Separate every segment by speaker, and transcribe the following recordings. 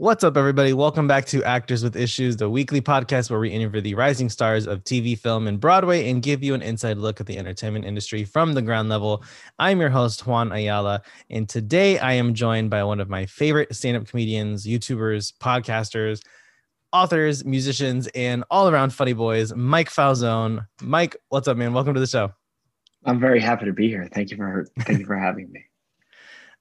Speaker 1: What's up, everybody? Welcome back to Actors with Issues, the weekly podcast where we interview the rising stars of TV, film, and Broadway and give you an inside look at the entertainment industry from the ground level. I'm your host, Juan Ayala, and today I am joined by one of my favorite stand up comedians, YouTubers, podcasters, authors, musicians, and all around funny boys, Mike Falzone. Mike, what's up, man? Welcome to the show.
Speaker 2: I'm very happy to be here. Thank you for thank you for having me.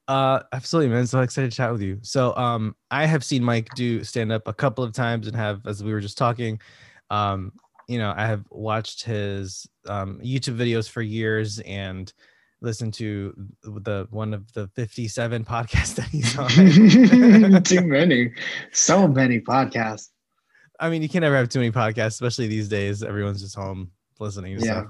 Speaker 1: Uh, absolutely, man. So excited to chat with you. So, um, I have seen Mike do stand up a couple of times and have, as we were just talking, um, you know, I have watched his um, YouTube videos for years and listened to the one of the 57 podcasts that he's
Speaker 2: on. Too many, so many podcasts.
Speaker 1: I mean, you can never have too many podcasts, especially these days. Everyone's just home listening to yeah. stuff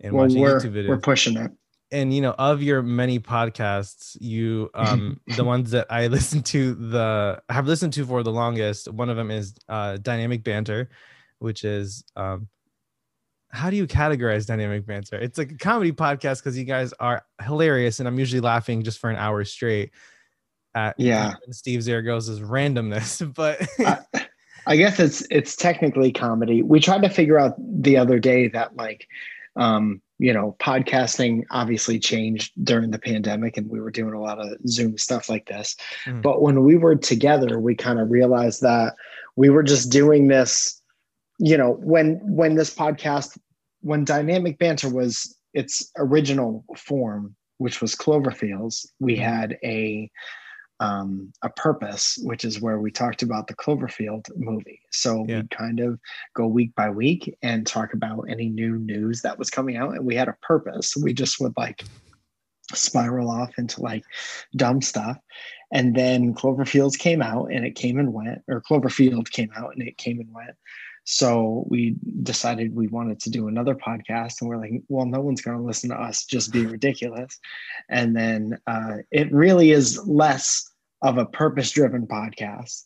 Speaker 2: and well, watching YouTube videos. We're pushing it
Speaker 1: and you know of your many podcasts you um the ones that i listen to the have listened to for the longest one of them is uh dynamic banter which is um how do you categorize dynamic banter? It's like a comedy podcast because you guys are hilarious and i'm usually laughing just for an hour straight at
Speaker 2: yeah.
Speaker 1: steve zaragoza's randomness but
Speaker 2: I, I guess it's it's technically comedy. We tried to figure out the other day that like um you know, podcasting obviously changed during the pandemic and we were doing a lot of Zoom stuff like this. Mm. But when we were together, we kind of realized that we were just doing this, you know, when when this podcast when dynamic banter was its original form, which was Cloverfields, we mm. had a um, a purpose, which is where we talked about the Cloverfield movie. So yeah. we kind of go week by week and talk about any new news that was coming out, and we had a purpose. We just would like spiral off into like dumb stuff. And then Cloverfields came out and it came and went, or Cloverfield came out and it came and went. So we decided we wanted to do another podcast, and we're like, well, no one's going to listen to us just be ridiculous. And then uh, it really is less of a purpose driven podcast,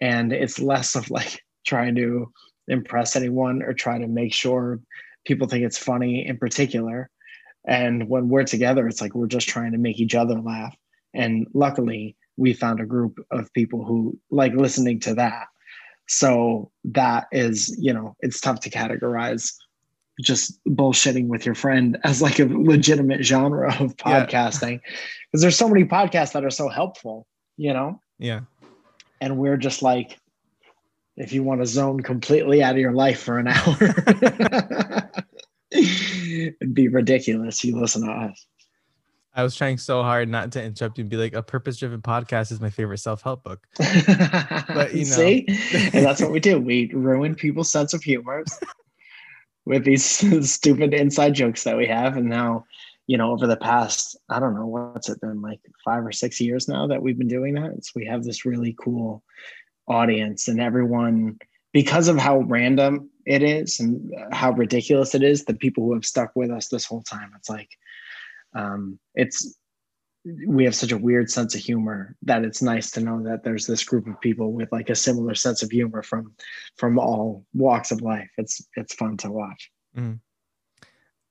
Speaker 2: and it's less of like trying to impress anyone or try to make sure people think it's funny in particular. And when we're together, it's like we're just trying to make each other laugh. And luckily, we found a group of people who like listening to that so that is, you know, it's tough to categorize just bullshitting with your friend as like a legitimate genre of podcasting because yeah. there's so many podcasts that are so helpful, you know?
Speaker 1: Yeah.
Speaker 2: And we're just like, if you want to zone completely out of your life for an hour, it'd be ridiculous. You listen to us.
Speaker 1: I was trying so hard not to interrupt you and be like, a purpose driven podcast is my favorite self help book. but
Speaker 2: you know, see, and that's what we do. We ruin people's sense of humor with these stupid inside jokes that we have. And now, you know, over the past, I don't know, what's it been like five or six years now that we've been doing that? It's, we have this really cool audience, and everyone, because of how random it is and how ridiculous it is, the people who have stuck with us this whole time, it's like, um, it's we have such a weird sense of humor that it's nice to know that there's this group of people with like a similar sense of humor from from all walks of life. It's it's fun to watch. Mm.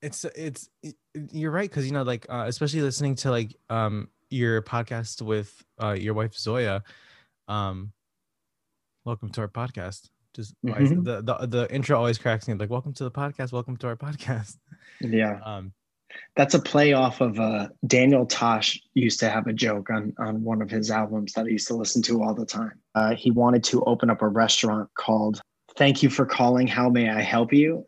Speaker 1: it's it's it, you're right because you know like uh, especially listening to like um your podcast with uh your wife zoya um welcome to our podcast. Just mm-hmm. the, the the intro always cracks me like welcome to the podcast welcome to our podcast.
Speaker 2: Yeah. Um that's a play off of uh, Daniel Tosh used to have a joke on on one of his albums that I used to listen to all the time. Uh, he wanted to open up a restaurant called "Thank You for Calling. How May I Help You."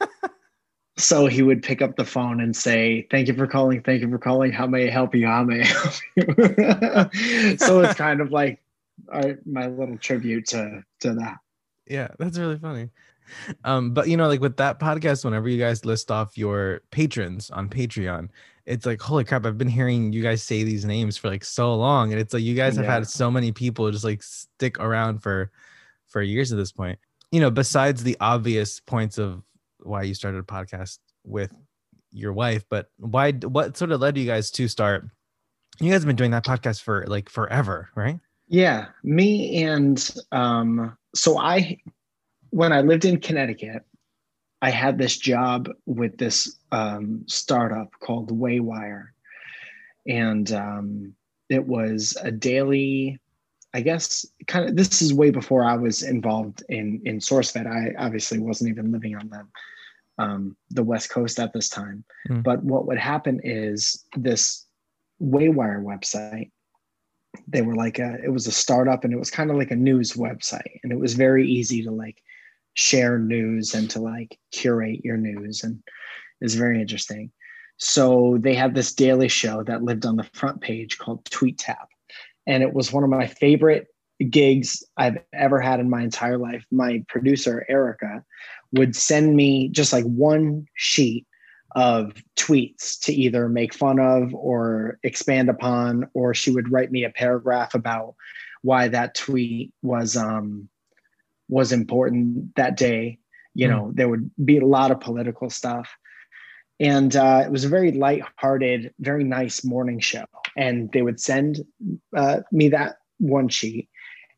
Speaker 2: so he would pick up the phone and say, "Thank you for calling. Thank you for calling. How may I help you? How may I help you?" so it's kind of like our, my little tribute to to that.
Speaker 1: Yeah, that's really funny um, but you know, like with that podcast, whenever you guys list off your patrons on Patreon, it's like, holy crap, I've been hearing you guys say these names for like so long. And it's like you guys have yeah. had so many people just like stick around for for years at this point. You know, besides the obvious points of why you started a podcast with your wife, but why what sort of led you guys to start? You guys have been doing that podcast for like forever, right?
Speaker 2: Yeah, me and um so I when I lived in Connecticut, I had this job with this um, startup called Waywire. And um, it was a daily I guess kind of this is way before I was involved in in SourceFed. I obviously wasn't even living on the um, the West Coast at this time. Mm. But what would happen is this Waywire website. They were like a it was a startup and it was kind of like a news website and it was very easy to like share news and to like curate your news and it's very interesting. So they had this daily show that lived on the front page called Tweet Tap and it was one of my favorite gigs I've ever had in my entire life. My producer, Erica, would send me just like one sheet of tweets to either make fun of or expand upon, or she would write me a paragraph about why that tweet was um, was important that day. You know, mm. there would be a lot of political stuff. And uh, it was a very light-hearted, very nice morning show. And they would send uh, me that one sheet,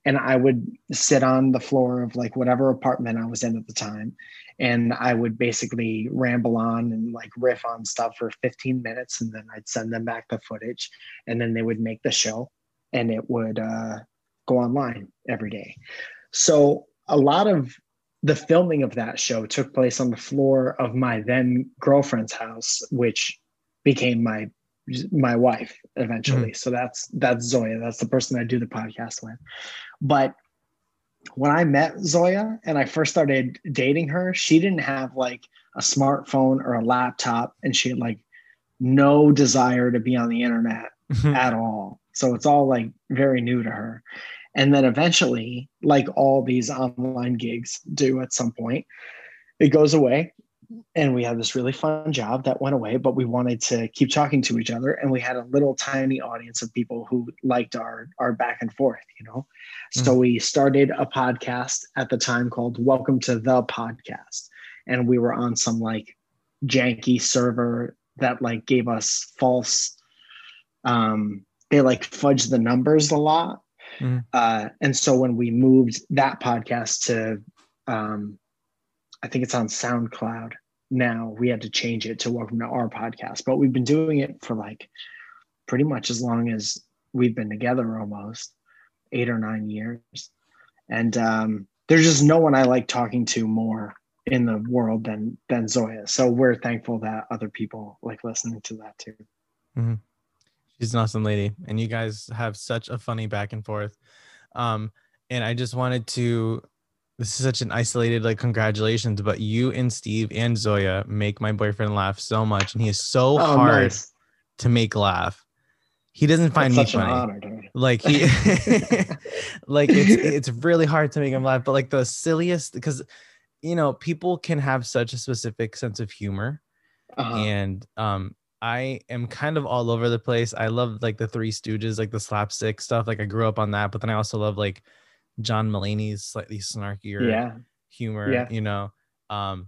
Speaker 2: and I would sit on the floor of like whatever apartment I was in at the time, and I would basically ramble on and like riff on stuff for 15 minutes, and then I'd send them back the footage, and then they would make the show, and it would uh, go online every day. So a lot of the filming of that show took place on the floor of my then girlfriend's house, which became my my wife eventually. Mm-hmm. So that's that's Zoya. That's the person I do the podcast with. But when I met Zoya and I first started dating her, she didn't have like a smartphone or a laptop, and she had like no desire to be on the internet mm-hmm. at all. So it's all like very new to her. And then eventually, like all these online gigs do at some point, it goes away. And we had this really fun job that went away, but we wanted to keep talking to each other. And we had a little tiny audience of people who liked our, our back and forth, you know? Mm-hmm. So we started a podcast at the time called Welcome to the Podcast. And we were on some like janky server that like gave us false um they like fudged the numbers a lot Mm-hmm. Uh, and so when we moved that podcast to, um, I think it's on SoundCloud now, we had to change it to Welcome to Our Podcast. But we've been doing it for like pretty much as long as we've been together almost eight or nine years. And um, there's just no one I like talking to more in the world than than Zoya. So we're thankful that other people like listening to that too.
Speaker 1: Mm-hmm. She's an awesome lady, and you guys have such a funny back and forth. Um, and I just wanted to. This is such an isolated like congratulations, but you and Steve and Zoya make my boyfriend laugh so much, and he is so oh, hard nice. to make laugh. He doesn't find That's me funny. Honor, like he, like it's it's really hard to make him laugh. But like the silliest, because you know people can have such a specific sense of humor, uh-huh. and um I am kind of all over the place. I love like the Three Stooges, like the slapstick stuff. Like I grew up on that, but then I also love like John Mulaney's slightly snarkier yeah. humor, yeah. you know. Um,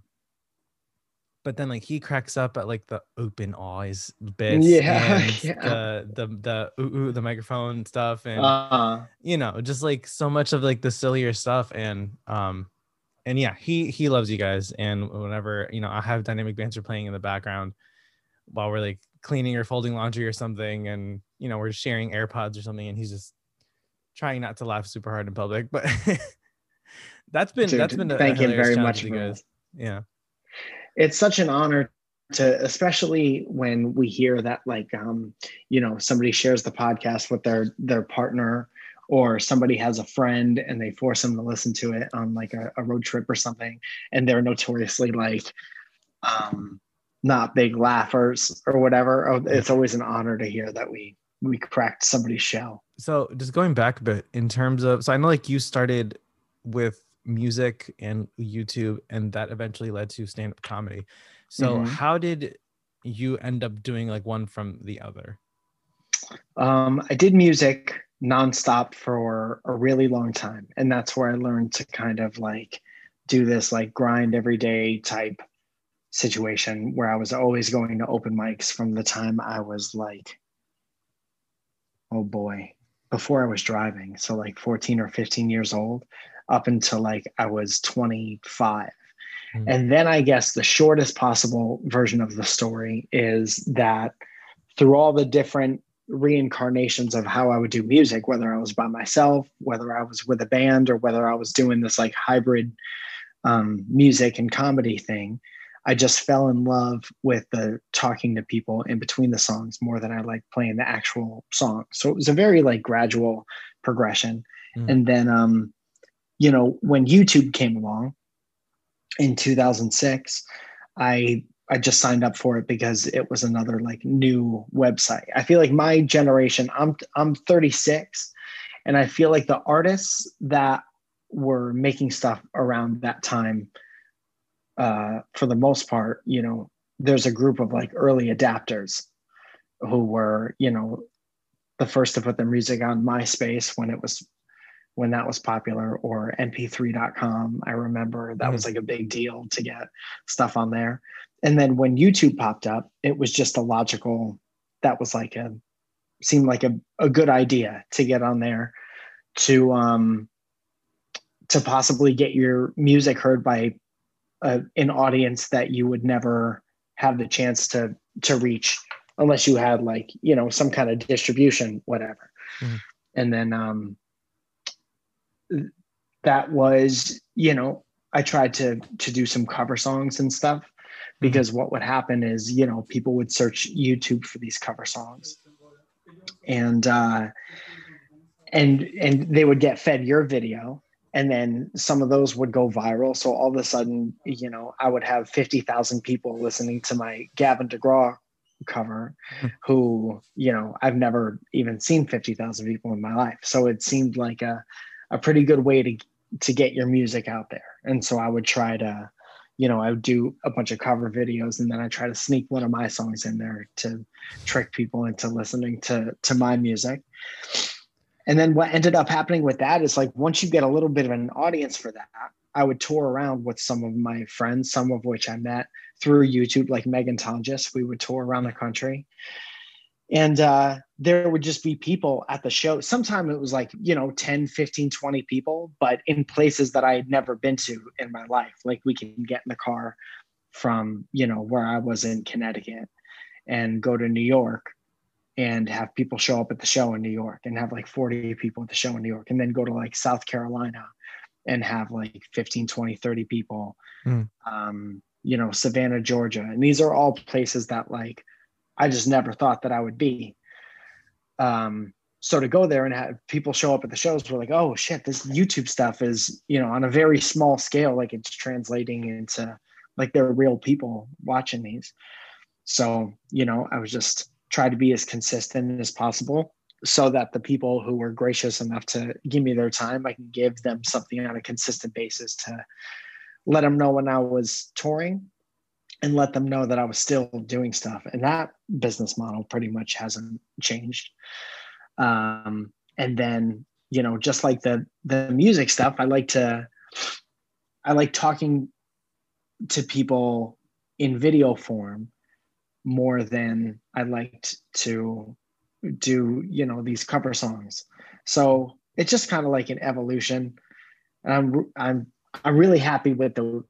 Speaker 1: but then like he cracks up at like the open eyes bits, yeah, yeah. the the the ooh, ooh, the microphone stuff, and uh-huh. you know, just like so much of like the sillier stuff, and um, and yeah, he he loves you guys, and whenever you know I have dynamic banter playing in the background while we're like cleaning or folding laundry or something and you know we're sharing airpods or something and he's just trying not to laugh super hard in public but that's been Dude, that's been a, thank a him very much guys. yeah
Speaker 2: it's such an honor to especially when we hear that like um you know somebody shares the podcast with their their partner or somebody has a friend and they force them to listen to it on like a, a road trip or something and they're notoriously like um not big laughers or whatever. Oh, it's always an honor to hear that we we cracked somebody's shell.
Speaker 1: So just going back a bit in terms of so I know like you started with music and YouTube and that eventually led to stand-up comedy. So mm-hmm. how did you end up doing like one from the other?
Speaker 2: Um, I did music nonstop for a really long time. And that's where I learned to kind of like do this like grind every day type situation where I was always going to open mics from the time I was like, oh boy, before I was driving. So like 14 or 15 years old up until like I was 25. Mm-hmm. And then I guess the shortest possible version of the story is that through all the different reincarnations of how I would do music, whether I was by myself, whether I was with a band, or whether I was doing this like hybrid um, music and comedy thing. I just fell in love with the talking to people in between the songs more than I like playing the actual song. So it was a very like gradual progression. Mm. And then, um, you know, when YouTube came along in 2006, I I just signed up for it because it was another like new website. I feel like my generation, I'm I'm 36, and I feel like the artists that were making stuff around that time, uh, for the most part, you know, there's a group of like early adapters who were, you know, the first to put their music on MySpace when it was when that was popular or mp3.com i remember that mm-hmm. was like a big deal to get stuff on there and then when youtube popped up it was just a logical that was like a seemed like a, a good idea to get on there to um to possibly get your music heard by a, an audience that you would never have the chance to to reach unless you had like you know some kind of distribution whatever mm-hmm. and then um that was you know i tried to to do some cover songs and stuff mm-hmm. because what would happen is you know people would search youtube for these cover songs and uh and and they would get fed your video and then some of those would go viral so all of a sudden you know i would have 50,000 people listening to my Gavin DeGraw cover hmm. who you know I've never even seen 50,000 people in my life so it seemed like a a pretty good way to to get your music out there. And so I would try to, you know, I would do a bunch of cover videos and then I try to sneak one of my songs in there to trick people into listening to to my music. And then what ended up happening with that is like once you get a little bit of an audience for that, I would tour around with some of my friends, some of which I met through YouTube, like Megan Tonjes. We would tour around the country. And uh, there would just be people at the show. Sometimes it was like you know 10 15 20 people but in places that i had never been to in my life. Like we can get in the car from you know where i was in connecticut and go to new york and have people show up at the show in new york and have like 40 people at the show in new york and then go to like south carolina and have like 15 20 30 people mm. um, you know savannah georgia and these are all places that like I just never thought that I would be. Um, so to go there and have people show up at the shows, we're like, oh shit, this YouTube stuff is, you know, on a very small scale, like it's translating into like there are real people watching these. So, you know, I was just try to be as consistent as possible so that the people who were gracious enough to give me their time, I can give them something on a consistent basis to let them know when I was touring and let them know that I was still doing stuff. And that business model pretty much hasn't changed. Um, and then, you know, just like the the music stuff, I like to I like talking to people in video form more than I liked to do, you know, these cover songs. So it's just kind of like an evolution. And I'm I'm I'm really happy with the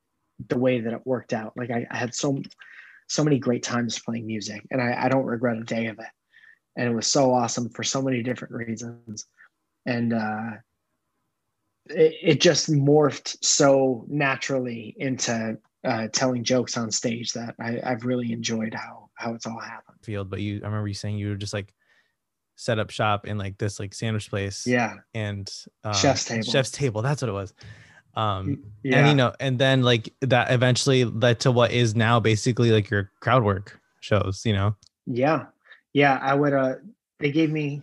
Speaker 2: the way that it worked out. Like I, I had so so many great times playing music, and I, I don't regret a day of it. And it was so awesome for so many different reasons, and uh, it, it just morphed so naturally into uh, telling jokes on stage that I, I've really enjoyed how how it's all happened.
Speaker 1: Field, but you, I remember you saying you were just like set up shop in like this like sandwich place.
Speaker 2: Yeah.
Speaker 1: And
Speaker 2: um, chef's table.
Speaker 1: Chef's table. That's what it was um yeah. and you know and then like that eventually led to what is now basically like your crowd work shows you know
Speaker 2: yeah yeah i would uh they gave me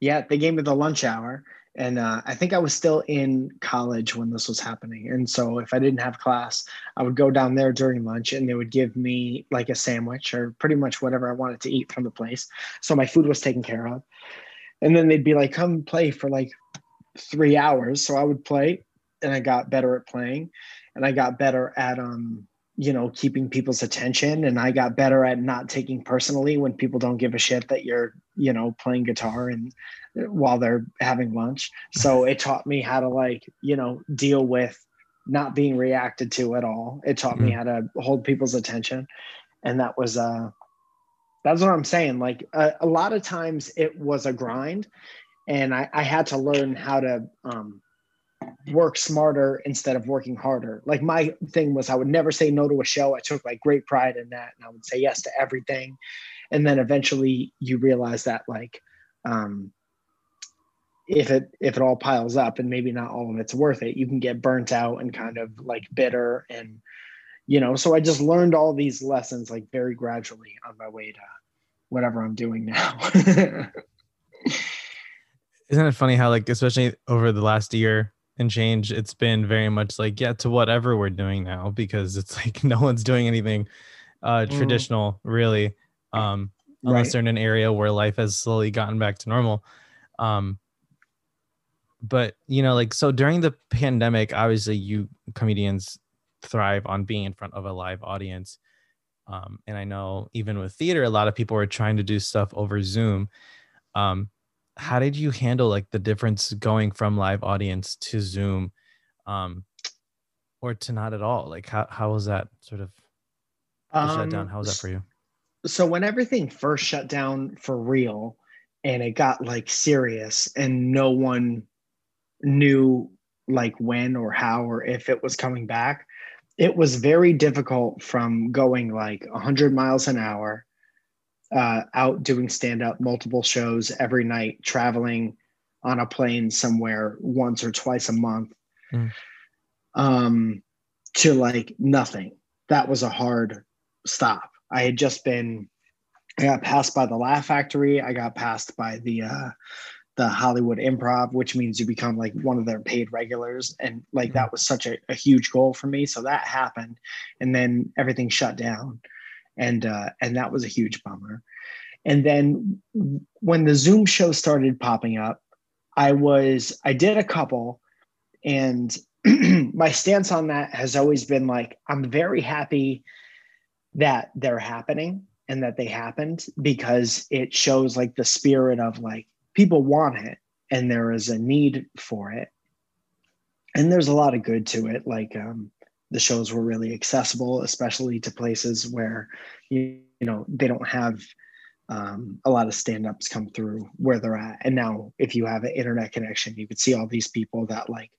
Speaker 2: yeah they gave me the lunch hour and uh, i think i was still in college when this was happening. And so if i didn't have class i would go down there during lunch and they would give me like a sandwich or pretty much whatever i wanted to eat from the place. So my food was taken care of. And then they'd be like come play for like three hours. So i would play and I got better at playing and I got better at um you know keeping people's attention and I got better at not taking personally when people don't give a shit that you're you know playing guitar and uh, while they're having lunch so it taught me how to like you know deal with not being reacted to at all it taught mm-hmm. me how to hold people's attention and that was uh that's what I'm saying. Like a, a lot of times it was a grind, and I, I had to learn how to um, work smarter instead of working harder. Like my thing was I would never say no to a show. I took like great pride in that, and I would say yes to everything. And then eventually you realize that like um, if it if it all piles up and maybe not all of it's worth it, you can get burnt out and kind of like bitter and you know. So I just learned all these lessons like very gradually on my way to whatever I'm doing now.
Speaker 1: Isn't it funny how like especially over the last year and change, it's been very much like yeah to whatever we're doing now because it's like no one's doing anything uh mm. traditional really um unless right. they're in an area where life has slowly gotten back to normal. Um but you know like so during the pandemic obviously you comedians thrive on being in front of a live audience um, and i know even with theater a lot of people are trying to do stuff over zoom um, how did you handle like the difference going from live audience to zoom um, or to not at all? Like how, how was that sort of shut down how was that for you?
Speaker 2: so when everything first shut down for real and it got like serious and no one knew like when or how or if it was coming back it was very difficult from going like 100 miles an hour uh, out doing stand up multiple shows every night traveling on a plane somewhere once or twice a month mm. um, to like nothing that was a hard stop i had just been i got passed by the laugh factory i got passed by the uh, the Hollywood Improv, which means you become like one of their paid regulars. And like that mm-hmm. was such a, a huge goal for me. So that happened. And then everything shut down. And uh, and that was a huge bummer. And then when the Zoom show started popping up, I was I did a couple and my stance on that has always been like I'm very happy that they're happening and that they happened because it shows like the spirit of like people want it and there is a need for it and there's a lot of good to it like um, the shows were really accessible especially to places where you, you know they don't have um, a lot of stand-ups come through where they're at. And now if you have an internet connection you could see all these people that like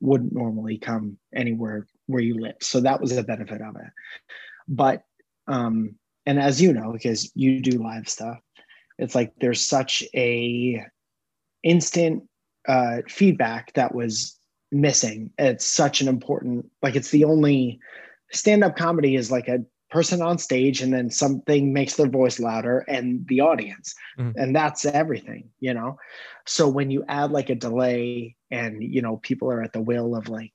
Speaker 2: wouldn't normally come anywhere where you live. So that was a benefit of it. But um and as you know because you do live stuff it's like there's such a instant uh, feedback that was missing. It's such an important, like it's the only stand-up comedy is like a person on stage and then something makes their voice louder and the audience mm. and that's everything you know so when you add like a delay and you know people are at the will of like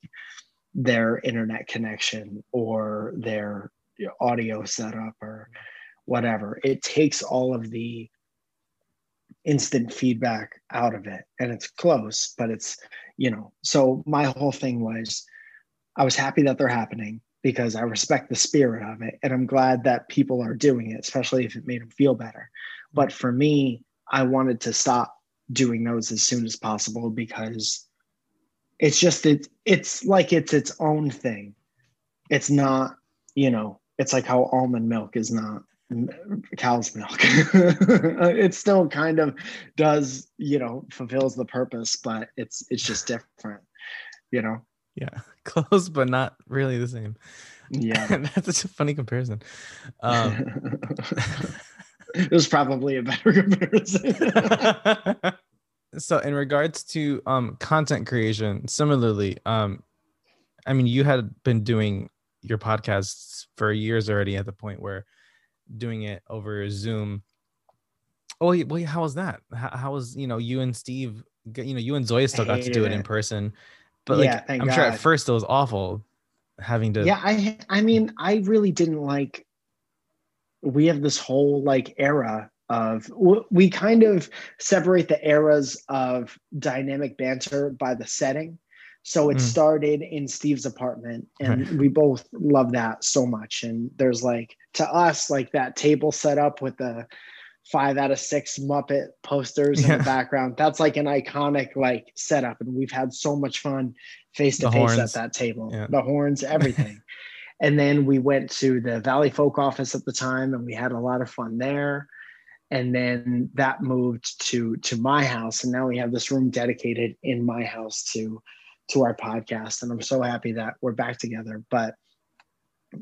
Speaker 2: their internet connection or their audio setup or whatever it takes all of the instant feedback out of it. And it's close but it's you know so my whole thing was i was happy that they're happening because i respect the spirit of it. And i'm glad that people are doing it especially if it made them feel better. But for me i wanted to stop doing those as soon as possible because it's just it, it's like it's its own thing. It's not you know it's like how almond milk is not cow's milk. it still kind of does, you know, fulfills the purpose, but it's it's just different, you know.
Speaker 1: Yeah, close but not really the same.
Speaker 2: Yeah,
Speaker 1: that's such a funny comparison. Um,
Speaker 2: it was probably a better comparison.
Speaker 1: so, in regards to um, content creation, similarly, um, I mean, you had been doing your podcasts for years already at the point where doing it over Zoom. Oh, well, how was that? How, how was you know you and Steve? You know, you and Zoya still got to do it, it, in person, but like yeah, I'm God. sure at first it was awful having to.
Speaker 2: Yeah, I I mean I really didn't like. We have this whole like era of we kind of separate the eras of dynamic banter by the setting so it mm. started in Steve's apartment, and right. we both love that so much. And there's like to us, like that table set up with the five out of six Muppet posters yeah. in the background. That's like an iconic like setup, and we've had so much fun face to face at that table. Yeah. The horns, everything. and then we went to the Valleyfolk office at the time, and we had a lot of fun there. and then that moved to to my house and now we have this room dedicated in my house to to our podcast and i'm so happy that we're back together. But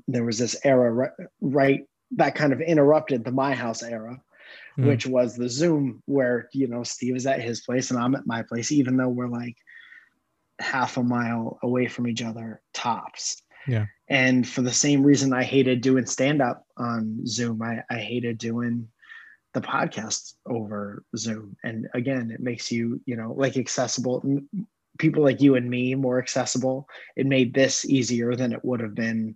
Speaker 2: there was this era right, right that kind of interrupted the my house era mm. which was the zoom where you know steve is at his place and i'm at my place even though we're like half a mile away from each other tops.
Speaker 1: Yeah.
Speaker 2: And for the same reason i hated doing stand up on zoom i, I hated doing the podcast over zoom. And again it makes you you know like accessible people like you and me more accessible it made this easier than it would have been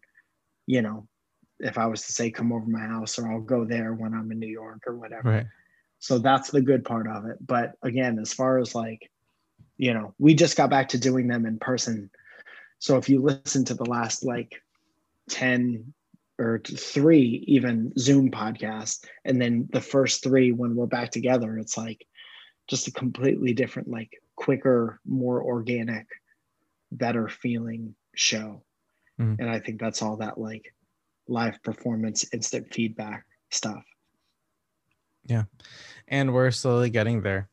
Speaker 2: you know if i was to say come over my house or i'll go there when i'm in new york or whatever.
Speaker 1: Right.
Speaker 2: So that's the good part of it. But again as far as like you know we just got back to doing them in person. So if you listen to the last like 10 or three even Zoom podcasts, and then the first three when we're back together, it's like just a completely different, like quicker, more organic, better feeling show. Mm-hmm. And I think that's all that like live performance, instant feedback stuff.
Speaker 1: Yeah. And we're slowly getting there.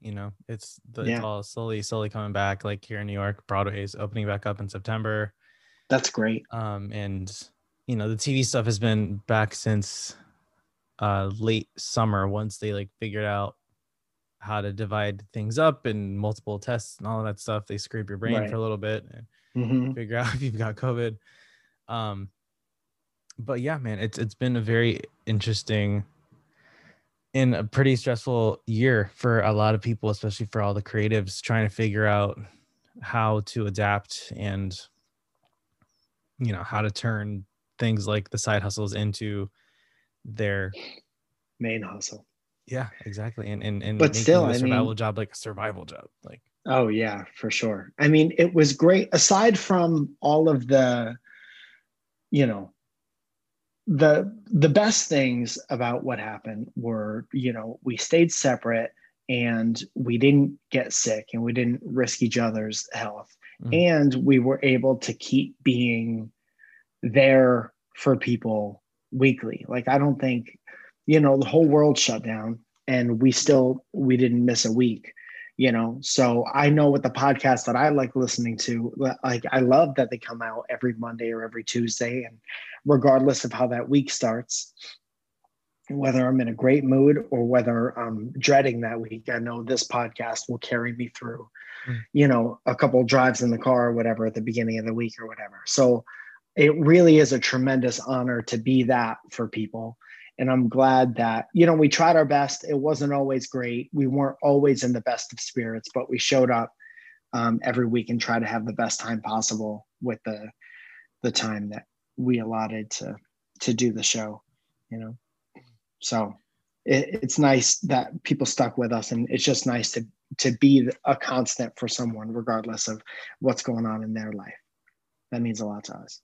Speaker 1: You know, it's, the, yeah. it's all slowly, slowly coming back. Like here in New York, Broadway is opening back up in September.
Speaker 2: That's great.
Speaker 1: Um, and you know the tv stuff has been back since uh late summer once they like figured out how to divide things up and multiple tests and all of that stuff they scrape your brain right. for a little bit and mm-hmm. figure out if you've got covid um but yeah man it's it's been a very interesting and a pretty stressful year for a lot of people especially for all the creatives trying to figure out how to adapt and you know how to turn things like the side hustles into their
Speaker 2: main hustle.
Speaker 1: Yeah, exactly. And and, and
Speaker 2: but still
Speaker 1: a survival
Speaker 2: I mean,
Speaker 1: job like a survival job. Like
Speaker 2: oh yeah, for sure. I mean, it was great aside from all of the, you know, the the best things about what happened were, you know, we stayed separate and we didn't get sick and we didn't risk each other's health. Mm-hmm. And we were able to keep being there for people weekly. Like I don't think, you know, the whole world shut down and we still we didn't miss a week, you know. So I know with the podcast that I like listening to, like I love that they come out every Monday or every Tuesday and regardless of how that week starts, whether I'm in a great mood or whether I'm dreading that week, I know this podcast will carry me through, mm. you know, a couple drives in the car or whatever at the beginning of the week or whatever. So it really is a tremendous honor to be that for people and i'm glad that you know we tried our best. It wasn't always great. We weren't always in the best of spirits but we showed up um, every week and try to have the best time possible with the the time that we allotted to to do the show you know? So it, it's nice that people stuck with us and it's just nice to to be a constant for someone regardless of what's going on in their life. That means a lot to us.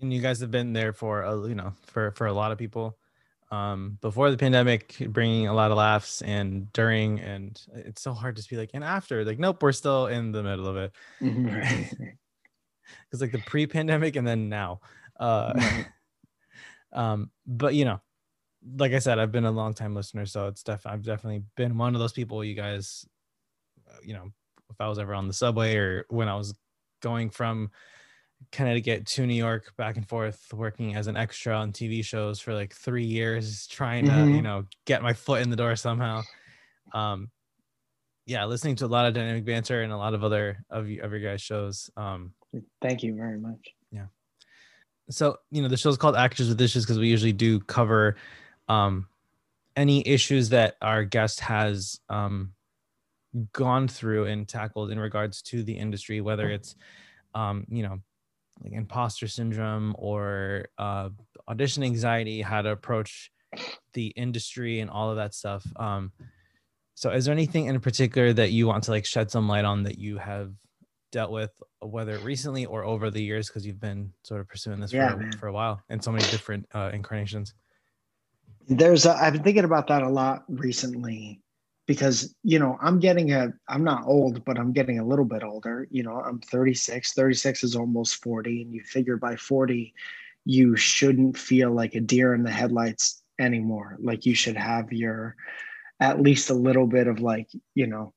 Speaker 1: And you guys have been there for a, you know for for a lot of people um before the pandemic bringing a lot of laughs and during and it's so hard to be like and after? Like nope we're still in the middle of it. Because mm-hmm. like the pre-pandemic and then now uh um but you know like i said i've been a long time listener so it's definitely i've definitely been one of those people you guys uh, you know if i was ever on the subway or when i was going from Connecticut to New York, back and forth, working as an extra on TV shows for like three years, trying to mm-hmm. you know get my foot in the door somehow. Um, yeah, listening to a lot of dynamic banter and a lot of other of, of your guys' shows. Um,
Speaker 2: Thank you very much.
Speaker 1: Yeah. So you know the show's called Actors with Issues because we usually do cover um, any issues that our guest has um, gone through and tackled in regards to the industry, whether it's um, you know like imposter syndrome or uh, audition anxiety, how to approach the industry and all of that stuff. Um, so is there anything in particular that you want to like shed some light on that you have dealt with, whether recently or over the years, because you've been sort of pursuing this yeah, for, for a while and so many different uh, incarnations?
Speaker 2: There's, I've been thinking about that a lot recently because you know i'm getting a i'm not old but i'm getting a little bit older you know i'm 36 36 is almost 40 and you figure by 40 you shouldn't feel like a deer in the headlights anymore. Like you should have your at least a little bit of like, you know,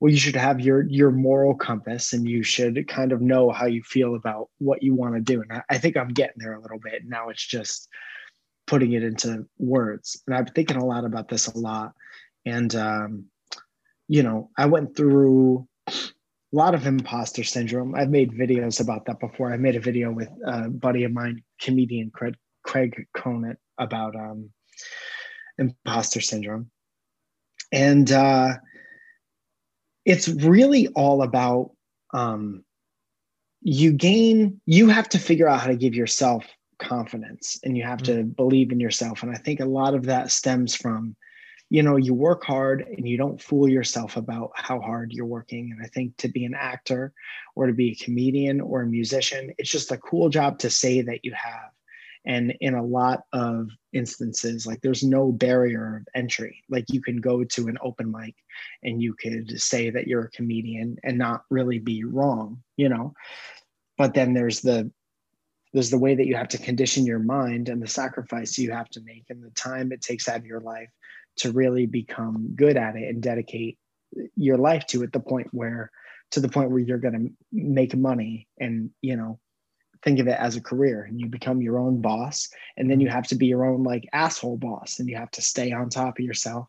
Speaker 2: well, you should have your your moral compass and you should kind of know how you feel about what you want to do. And I, I think I'm getting there a little bit. Now it's just putting it into words. And I've been thinking a lot about this a lot. And um, you know, I went through a lot of imposter syndrome. I've made videos about that before. I made a video with a buddy of mine, comedian Craig, Craig Conant, about um, imposter syndrome. And uh, it's really all about um, you gain, you have to figure out how to give yourself confidence and you have mm-hmm. to believe in yourself. And I think a lot of that stems from you know you work hard and you don't fool yourself about how hard you're working. And i think to be an actor or to be a comedian or a musician it's just a cool job to say that you have. And in a lot of instances like there's no barrier of entry. Like you can go to an open mic and you could say that you're a comedian and not really be wrong you know? But then there's the there's the way that you have to condition your mind and the sacrifice you have to make and the time it takes out of your life to really become good at it and dedicate your life to it the point where to the point where you're going to make money and you know think of it as a career and you become your own boss and then you have to be your own like asshole boss and you have to stay on top of yourself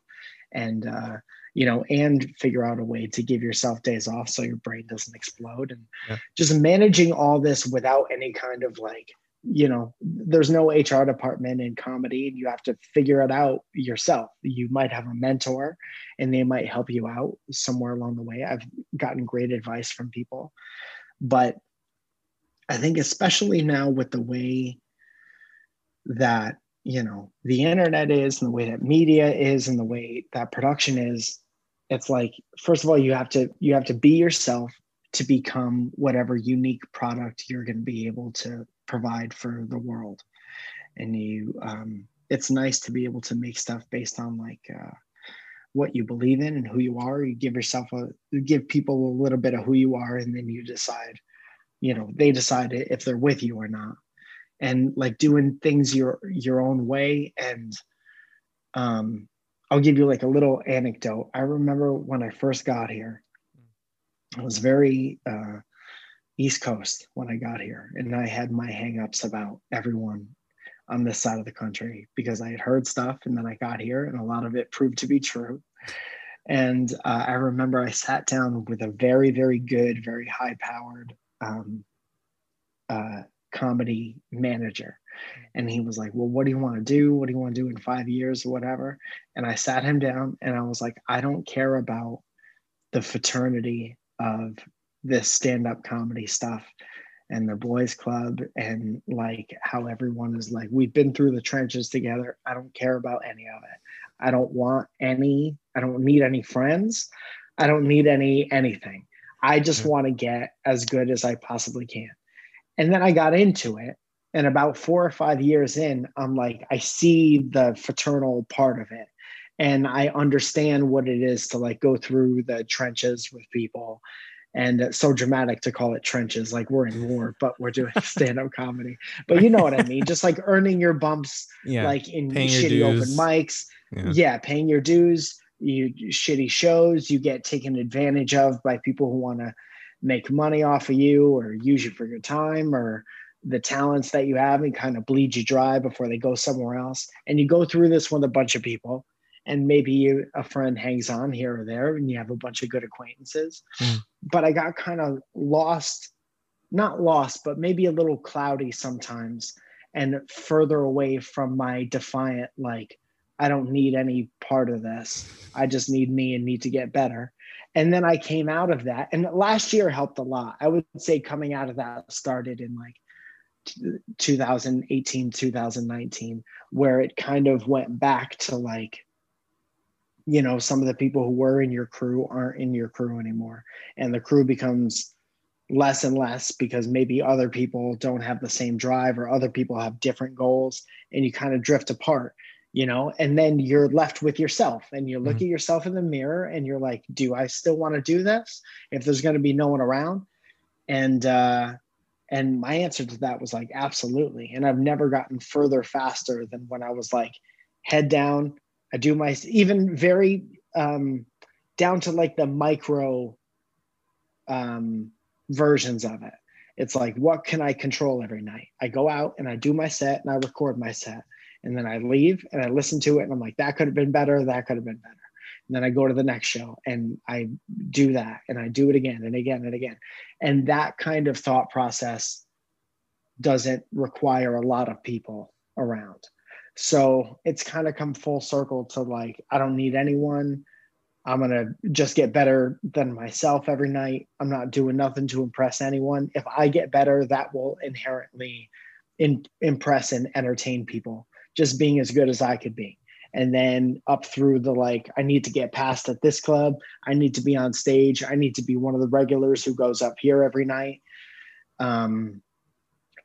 Speaker 2: and uh you know and figure out a way to give yourself days off so your brain doesn't explode and yeah. just managing all this without any kind of like you know there's no hr department in comedy and you have to figure it out yourself. You might have a mentor and they might help you out somewhere along the way. I've gotten great advice from people. But i think especially now with the way that you know the internet is and the way that media is and the way that production is it's like first of all you have to you have to be yourself to become whatever unique product you're going to be able to provide for the world. And you um, it's nice to be able to make stuff based on like uh, what you believe in and who you are. You give yourself a you give people a little bit of who you are and then you decide you know they decide if they're with you or not. And like doing things your your own way and um i'll give you like a little anecdote. I remember when i first got here i was very uh East Coast when I got here, and I had my hangups about everyone on this side of the country because I had heard stuff, and then I got here, and a lot of it proved to be true. And uh, I remember I sat down with a very, very good, very high-powered um, uh, comedy manager, and he was like, "Well, what do you want to do? What do you want to do in five years or whatever?" And I sat him down, and I was like, "I don't care about the fraternity of this stand-up comedy stuff and the boys club and like how everyone is like we've been through the trenches together. I don't care about any of it. I don't want any i don't need any friends. I don't need any anything. I just want to get as good as i possibly can. And then i got into it and about four or five years in i'm like i see the fraternal part of it. And i understand what it is to like go through the trenches with people and it's so dramatic to call it trenches like we're in war but we're doing stand-up comedy. But you know what i mean? Just like earning your bumps yeah. like in paying shitty open mics. Yeah. yeah. paying your dues. You shitty shows. You get taken advantage of by people who want to make money off of you or use you for your time or the talents that you have and kind of bleed you dry before they go somewhere else. And you go through this with a bunch of people and maybe a friend hangs on here or there and you have a bunch of good acquaintances. Mm. but i got kind of lost not lost but maybe a little cloudy sometimes and further away from my defiant like i don't need any part of this. I just need me and need to get better. And then i came out of that. And last year helped a lot. I would say coming out of that started in like 2018 2019 where it kind of went back to like you know some of the people who were in your crew aren't in your crew anymore and the crew becomes less and less because maybe other people don't have the same drive or other people have different goals and you kind of drift apart you know and then you're left with yourself and you look mm-hmm. at yourself in the mirror and you're like do i still want to do this if there's going to be no one around and uh and my answer to that was like absolutely and i've never gotten further faster than when i was like head down. I do my even very um, down to like the micro um, versions of it. It's like, what can I control every night? I go out and I do my set and I record my set. And then I leave and I listen to it and I'm like, that could have been better. That could have been better. And then I go to the next show and I do that and I do it again and again and again. And that kind of thought process doesn't require a lot of people around. So it's kind of come full circle to like, I don't need anyone. I'm going to just get better than myself every night. I'm not doing nothing to impress anyone. If I get better, that will inherently in, impress and entertain people, just being as good as I could be. And then up through the like, I need to get past at this club. I need to be on stage. I need to be one of the regulars who goes up here every night. Um,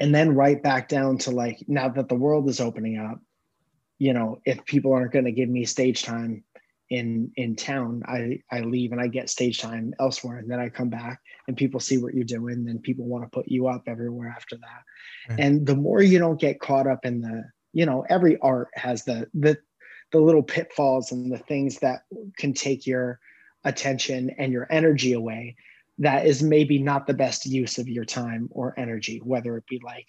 Speaker 2: and then right back down to like, now that the world is opening up, you know, if people aren't going to give me stage time, in in town i i leave and i get stage time elsewhere and then i come back and people see what you're doing then people want to put you up everywhere after that. And the more you don't get caught up in the you know every art has the the the little pitfalls and the things that can take your attention and your energy away that is maybe not the best use of your time or energy whether it be like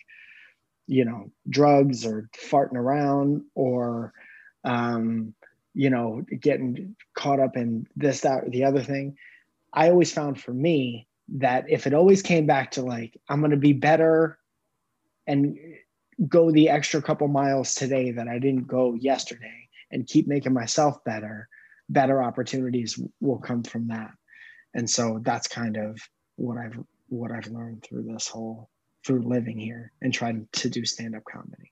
Speaker 2: you know drugs or farting around or um you know, getting caught up in this, that, or the other thing. I always found for me that if it always came back to like, I'm going to be better and go the extra couple miles today that I didn't go yesterday and keep making myself better, better opportunities will come from that. And so that's kind of what I've what I've learned through this whole through living here and trying to do stand-up comedy.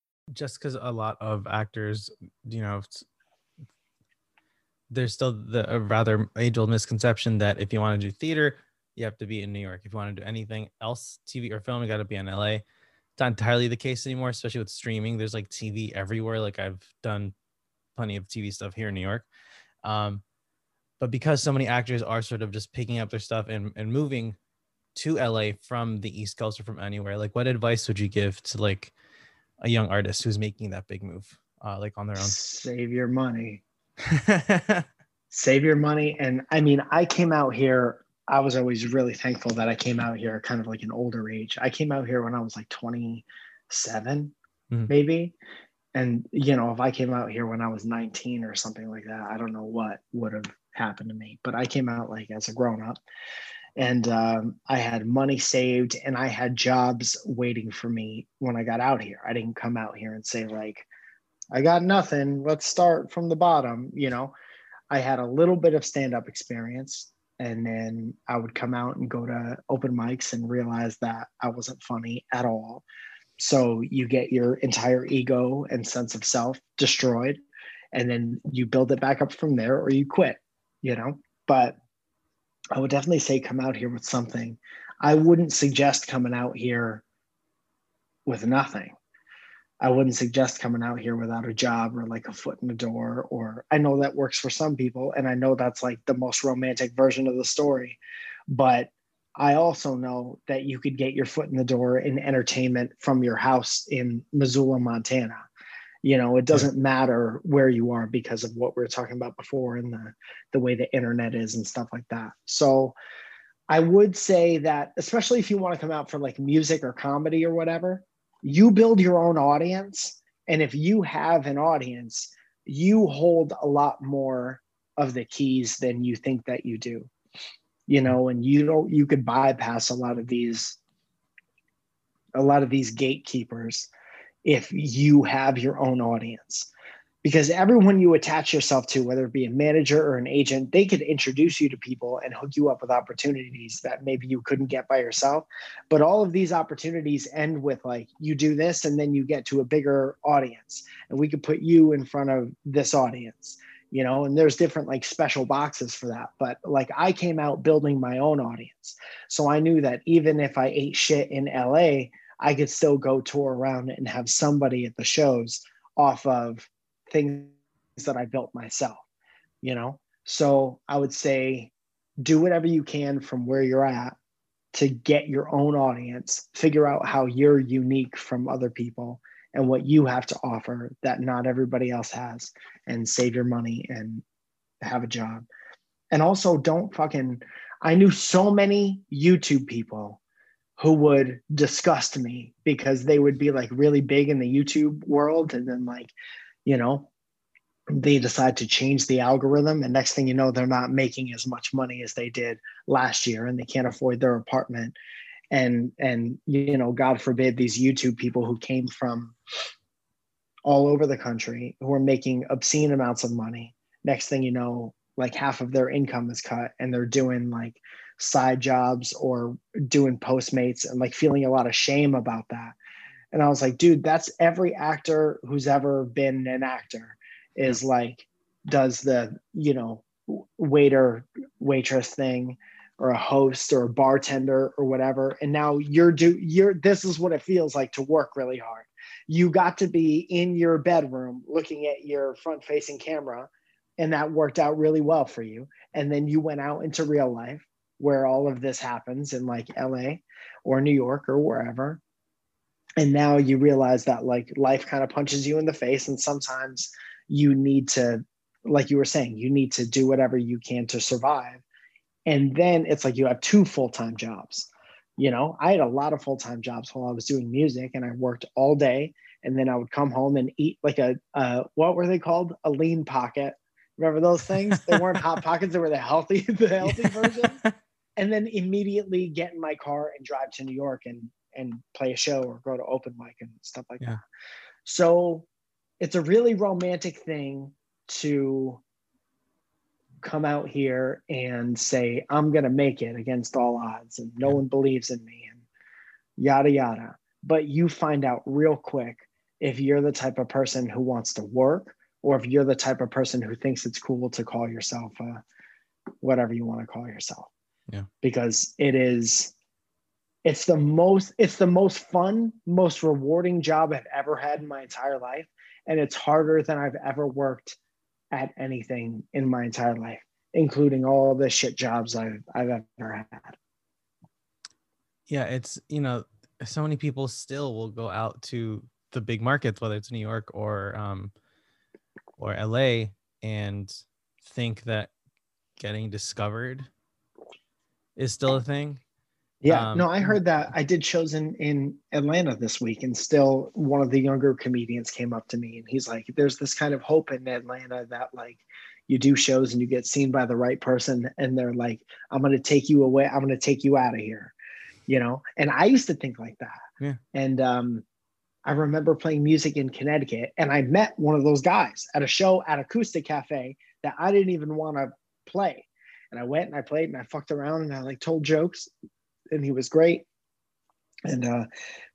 Speaker 1: just because a lot of actors, you know, there's still the rather age old misconception that if you want to do theater, you have to be in New York. If you want to do anything else, TV or film, you got to be in LA. It's not entirely the case anymore, especially with streaming. There's like TV everywhere. Like I've done plenty of TV stuff here in New York. Um, but because so many actors are sort of just picking up their stuff and, and moving to LA from the East Coast or from anywhere, like what advice would you give to like a young artist who's making that big move, uh, like on their own?
Speaker 2: Save your money. Save your money. And I mean, I came out here. I was always really thankful that I came out here kind of like an older age. I came out here when I was like 27, mm-hmm. maybe. And, you know, if I came out here when I was 19 or something like that, I don't know what would have happened to me. But I came out like as a grown up and um, I had money saved and I had jobs waiting for me when I got out here. I didn't come out here and say like, I got nothing. Let's start from the bottom. You know, I had a little bit of stand-up experience, and then I would come out and go to open mics and realize that I wasn't funny at all. So you get your entire ego and sense of self destroyed, and then you build it back up from there, or you quit. You know, but I would definitely say come out here with something. I wouldn't suggest coming out here with nothing. I wouldn't suggest coming out here without a job or like a foot in the door. Or I know that works for some people, and I know that's like the most romantic version of the story. But I also know that you could get your foot in the door in entertainment from your house in Missoula, Montana you know it doesn't matter where you are because of what we were talking about before and the the way the internet is and stuff like that. So i would say that especially if you want to come out for like music or comedy or whatever you build your own audience. And if you have an audience you hold a lot more of the keys than you think that you do. You know and you don't you could bypass a lot of these a lot of these gatekeepers if you have your own audience. because everyone you attach yourself to, whether it be a manager or an agent, they could introduce you to people and hook you up with opportunities that maybe you couldn't get by yourself. But all of these opportunities end with like, you do this and then you get to a bigger audience, and we could put you in front of this audience, you know, and there's different like special boxes for that. But like, I came out building my own audience. So I knew that even if I ate shit in LA, I could still go tour around and have somebody at the shows off of things that I built myself, you know? So I would say do whatever you can from where you're at to get your own audience, figure out how you're unique from other people and what you have to offer that not everybody else has, and save your money and have a job. And also, don't fucking, I knew so many YouTube people who would disgust me because they would be like really big in the YouTube world. And then like you know they decide to change the algorithm. And next thing you know they're not making as much money as they did last year and they can't afford their apartment. And and you know god forbid these youtube people who came from all over the country who are making obscene amounts of money next thing you know like half of their income is cut and they're doing like side jobs or doing postmates and like feeling a lot of shame about that and I was like, dude, that's every actor who's ever been an actor is like, does the, you know, waiter, waitress thing or a host or a bartender or whatever. And now you're do you're this is what it feels like to work really hard. You got to be in your bedroom looking at your front facing camera and that worked out really well for you. And then you went out into real life where all of this happens in like LA or New York or wherever. And now you realize that like life kind of punches you in the face and sometimes you need to like you were saying you need to do whatever you can to survive. And then it's like you have two full-time jobs. You know i had a lot of full-time jobs while i was doing music and i worked all day and then i would come home and eat like a uh, what were they called? A lean pocket. Remember those things? They weren't hot pockets they were the healthy the healthy version and then immediately get in my car and drive to new york and and play a show or go to open mic and stuff like yeah. that. So it's a really romantic thing to come out here and say, I'm going to make it against all odds and no yeah. one believes in me and yada, yada. But you find out real quick if you're the type of person who wants to work or if you're the type of person who thinks it's cool to call yourself uh, whatever you want to call yourself.
Speaker 1: Yeah.
Speaker 2: Because it is it's the most it's the most fun most rewarding job i've ever had in my entire life and it's harder than i've ever worked at anything in my entire life including all the shit jobs i've i've ever had
Speaker 1: yeah it's you know so many people still will go out to the big markets whether it's new york or um or la and think that getting discovered is still a thing
Speaker 2: yeah, um, no, I heard that. I did shows in in Atlanta this week, and still one of the younger comedians came up to me, and he's like, "There's this kind of hope in Atlanta that like you do shows and you get seen by the right person, and they're like, I'm going to take you away. I'm going to take you out of here," you know. And I used to think like that.
Speaker 1: Yeah.
Speaker 2: And um, I remember playing music in Connecticut, and I met one of those guys at a show at Acoustic Cafe that I didn't even want to play. And I went and I played and I fucked around and I like told jokes and he was great. And uh,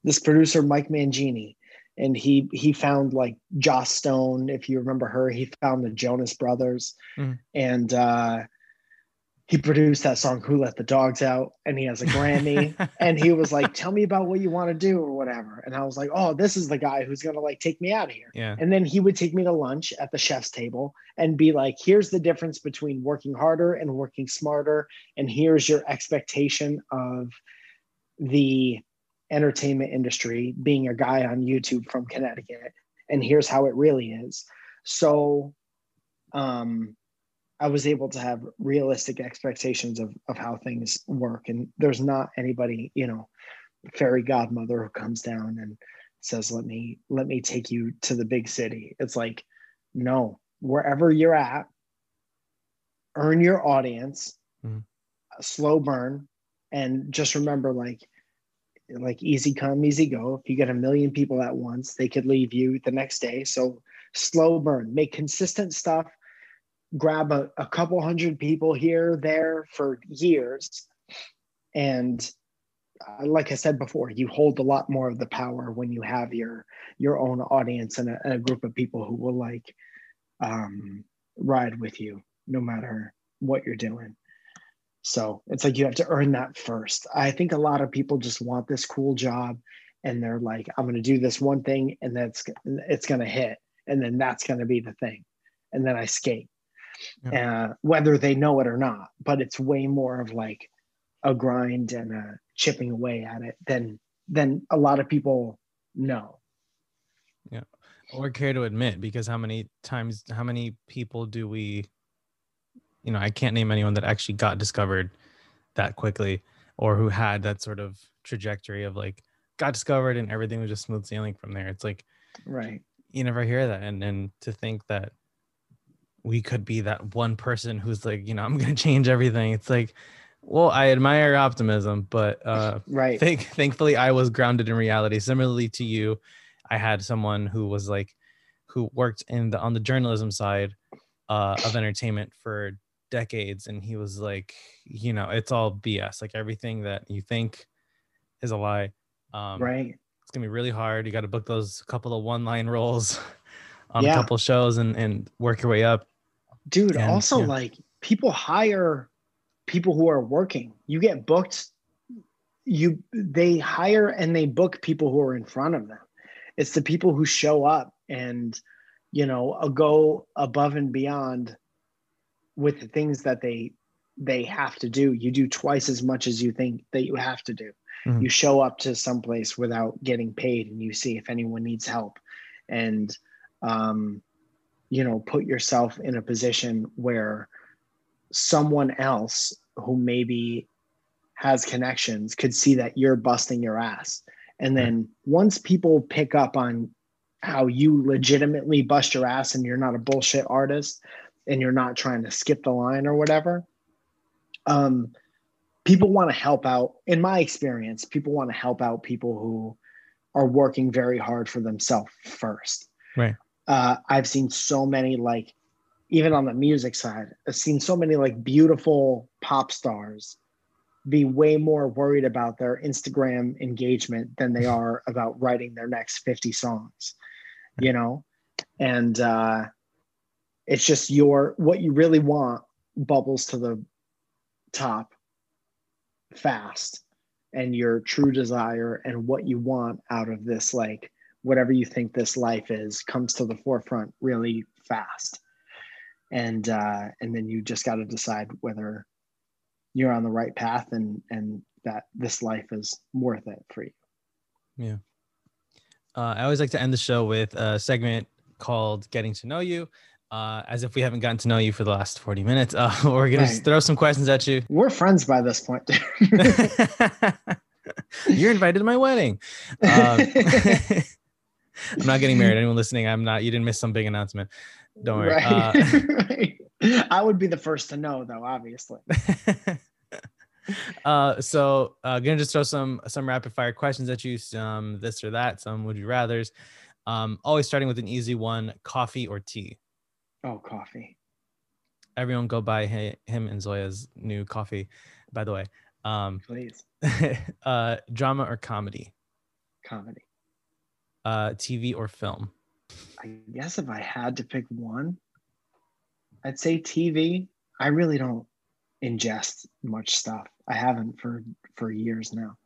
Speaker 2: this producer, Mike Mangini, and he he found like Joss Stone, if you remember her. He found the Jonas Brothers, mm. and uh, he produced that song "Who Let the Dogs Out," and he has a Grammy. and he was like, "Tell me about what you want to do or whatever." And I was like, "Oh, this is the guy who's gonna like take me out of here."
Speaker 1: Yeah.
Speaker 2: And then he would take me to lunch at the chef's table and be like, "Here's the difference between working harder and working smarter, and here's your expectation of the entertainment industry being a guy on YouTube from Connecticut, and here's how it really is." So, um I was able to have realistic expectations of, of how things work. And there's not anybody, you know, fairy godmother who comes down and says, let me, let me take you to the big city. It's like, no, wherever you're at, earn your audience, mm-hmm. slow burn. And just remember, like, like easy come, easy go. If you get a million people at once, they could leave you the next day. So slow burn, make consistent stuff, grab a, a couple hundred people here, there for years. And uh, like I said before, you hold a lot more of the power when you have your your own audience and a, and a group of people who will like um, ride with you no matter what you're doing. So it's like you have to earn that first. I think a lot of people just want this cool job and they're like, I'm going to do this one thing and that's it's going to hit. And then that's going to be the thing. And then I skate, yeah. uh, whether they know it or not. But it's way more of like a grind and a chipping away at it than than a lot of people know.
Speaker 1: Yeah. Or care to admit because how many times, how many people do we you know, I can't name anyone that actually got discovered that quickly or who had that sort of trajectory of like got discovered and everything was just smooth sailing from there. It's like
Speaker 2: right.
Speaker 1: You never hear that. And and to think that we could be that one person who's like, you know, I'm gonna change everything. It's like, well, I admire optimism, but uh
Speaker 2: right.
Speaker 1: Th- thankfully I was grounded in reality. Similarly to you, I had someone who was like who worked in the on the journalism side uh, of entertainment for decades and he was like you know it's all bs like everything that you think is a lie
Speaker 2: um right
Speaker 1: it's gonna be really hard you got to book those couple of one line roles on yeah. a couple shows and and work your way up
Speaker 2: dude and, also yeah. like people hire people who are working. You get booked you they hire and they book people who are in front of them. It's the people who show up and you know go above and beyond with the things that they they have to do. You do twice as much as you think that you have to do. Mm-hmm. you show up to some place without getting paid and you see if anyone needs help. And um, you know put yourself in a position where someone else who maybe has connections could see that you're busting your ass. And then once people pick up on how you legitimately bust your ass and you're not a bullshit artist and you're not trying to skip the line or whatever um, people want to help out. In my experience people want to help out people who are working very hard for themselves first.
Speaker 1: Right
Speaker 2: uh, i've seen so many like even on the music side i've seen so many like beautiful pop stars be way more worried about their instagram engagement than they are about writing their next 50 songs you know? And uh it's just your what you really want bubbles to the top fast and your true desire and what you want out of this like whatever you think this life is comes to the forefront really fast and uh and then you just got to decide whether you're on the right path and and that this life is worth it for you
Speaker 1: yeah uh, i always like to end the show with a segment called getting to know you uh, as if we haven't gotten to know you for the last 40 minutes. Uh, we're going right. to throw some questions at you.
Speaker 2: We're friends by this point.
Speaker 1: You're invited to my wedding. Um, I'm not getting married. Anyone listening, I'm not. You didn't miss some big announcement. Don't worry. Right. Uh,
Speaker 2: right. I would be the first to know, though, obviously.
Speaker 1: uh, so uh, gonna just throw some some rapid fire questions at you. Some this or that. Some would you rather's. Um, always starting with an easy one: coffee or tea.
Speaker 2: Oh, coffee.
Speaker 1: Everyone go buy him and Zoya's new coffee, by the way. Um,
Speaker 2: Please.
Speaker 1: uh, drama or comedy?
Speaker 2: Comedy.
Speaker 1: Uh, TV or film?
Speaker 2: I guess if I had to pick one, I'd say TV. I really don't ingest much stuff. I haven't for for years now.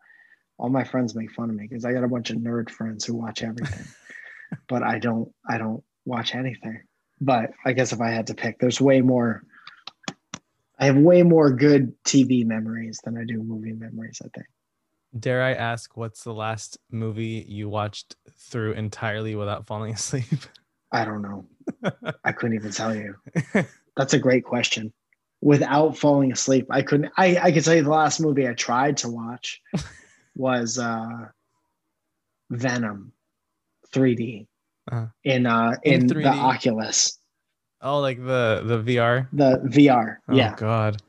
Speaker 2: All my friends make fun of me because I got a bunch of nerd friends who watch everything, but I don't. I don't watch anything but I guess if I had to pick, there's way more. I have way more good TV memories than I do movie memories. I think.
Speaker 1: Dare I ask, what's the last movie you watched through entirely without falling asleep?
Speaker 2: I don't know. I couldn't even tell you. That's a great question. Without falling asleep, I couldn't. I I could tell you the last movie I tried to watch was uh, Venom, 3D uh, in uh in, in the Oculus.
Speaker 1: Oh, like the the VR.
Speaker 2: The VR.
Speaker 1: Oh,
Speaker 2: yeah.
Speaker 1: God,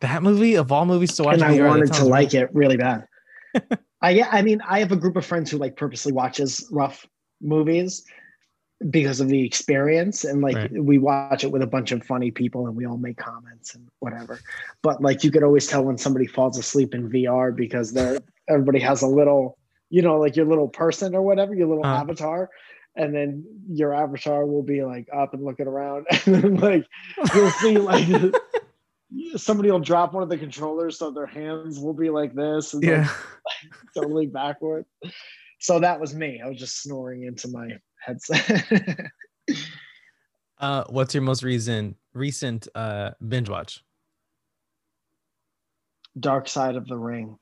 Speaker 1: that movie of all movies to watch.
Speaker 2: And I wanted to like it really bad. I yeah, I mean, I have a group of friends who like purposely watches rough movies because of the experience and like
Speaker 1: Right.
Speaker 2: we watch it with a bunch of funny people and we all make comments and whatever but like you could always tell when somebody falls asleep in vr because they're everybody has a little you know like your little person or whatever your little
Speaker 1: Uh.
Speaker 2: avatar and then your avatar will be like up and looking around and then like you'll see like somebody will drop one of the controllers so their hands will be like this and
Speaker 1: Yeah.
Speaker 2: like, totally backward so that was me i was just snoring into my headset
Speaker 1: Uh, what's your most recent recent uh binge watch?
Speaker 2: Dark Side of the Ring.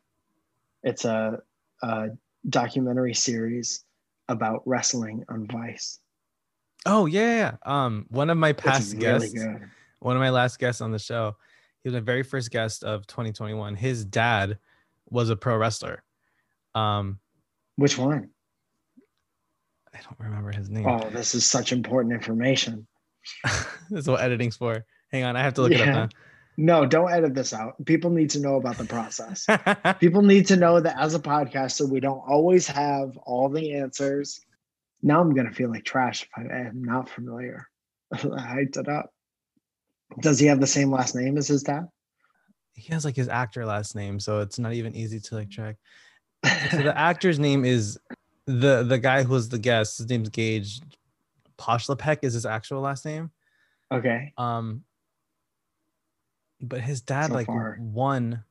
Speaker 2: It's a, a documentary series about wrestling on Vice.
Speaker 1: Oh yeah, yeah, yeah. Um, one of my past
Speaker 2: really
Speaker 1: guests,
Speaker 2: good.
Speaker 1: one of my last guests on the show, he was my very first guest of 2021. His dad was a pro wrestler. Um,
Speaker 2: Which one?
Speaker 1: I don't remember his name.
Speaker 2: Oh, this is such important information.
Speaker 1: That's what editing's for. Hang on, I have to look
Speaker 2: Yeah. It up now. No, don't edit this out. People need to know about the process. People need to know that as a podcaster, we don't always have all the answers. Now I'm gonna feel like trash if I am not familiar. I hyped it up. Does he have the same last name as his dad?
Speaker 1: he has like his actor last name, so it's not even easy to like track. So the actor's name is the the guy who was the guest. His name's Gage Polchlopek is his actual last name.
Speaker 2: okay.
Speaker 1: Um, but his dad
Speaker 2: So
Speaker 1: like
Speaker 2: far.
Speaker 1: won.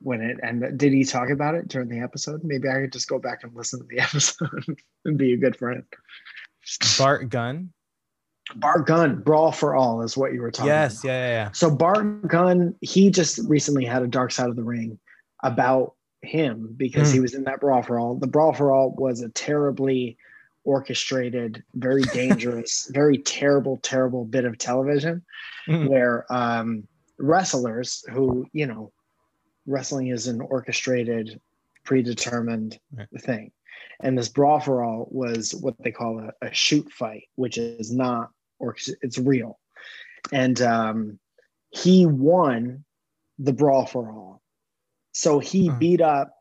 Speaker 2: when it and did he talk about it during the episode? Maybe I could just go back and listen to the episode and be a good friend.
Speaker 1: Bart Gunn.
Speaker 2: Bart Gunn, Brawl for All is what you were talking
Speaker 1: Yes,
Speaker 2: about.
Speaker 1: yeah, yeah, yeah.
Speaker 2: So Bart Gunn, he just recently had a Dark Side of the Ring about him because he
Speaker 1: Mm.
Speaker 2: was in that Brawl for All. The Brawl for All was a terribly orchestrated, very dangerous, very terrible, terrible bit of television
Speaker 1: Mhm.
Speaker 2: where um, wrestlers who, you know, wrestling is an orchestrated, predetermined
Speaker 1: Right.
Speaker 2: thing. And this brawl for all was what they call a, a shoot fight, which is not, or it's real. And um, he won the brawl for all. So he
Speaker 1: Uh.
Speaker 2: beat up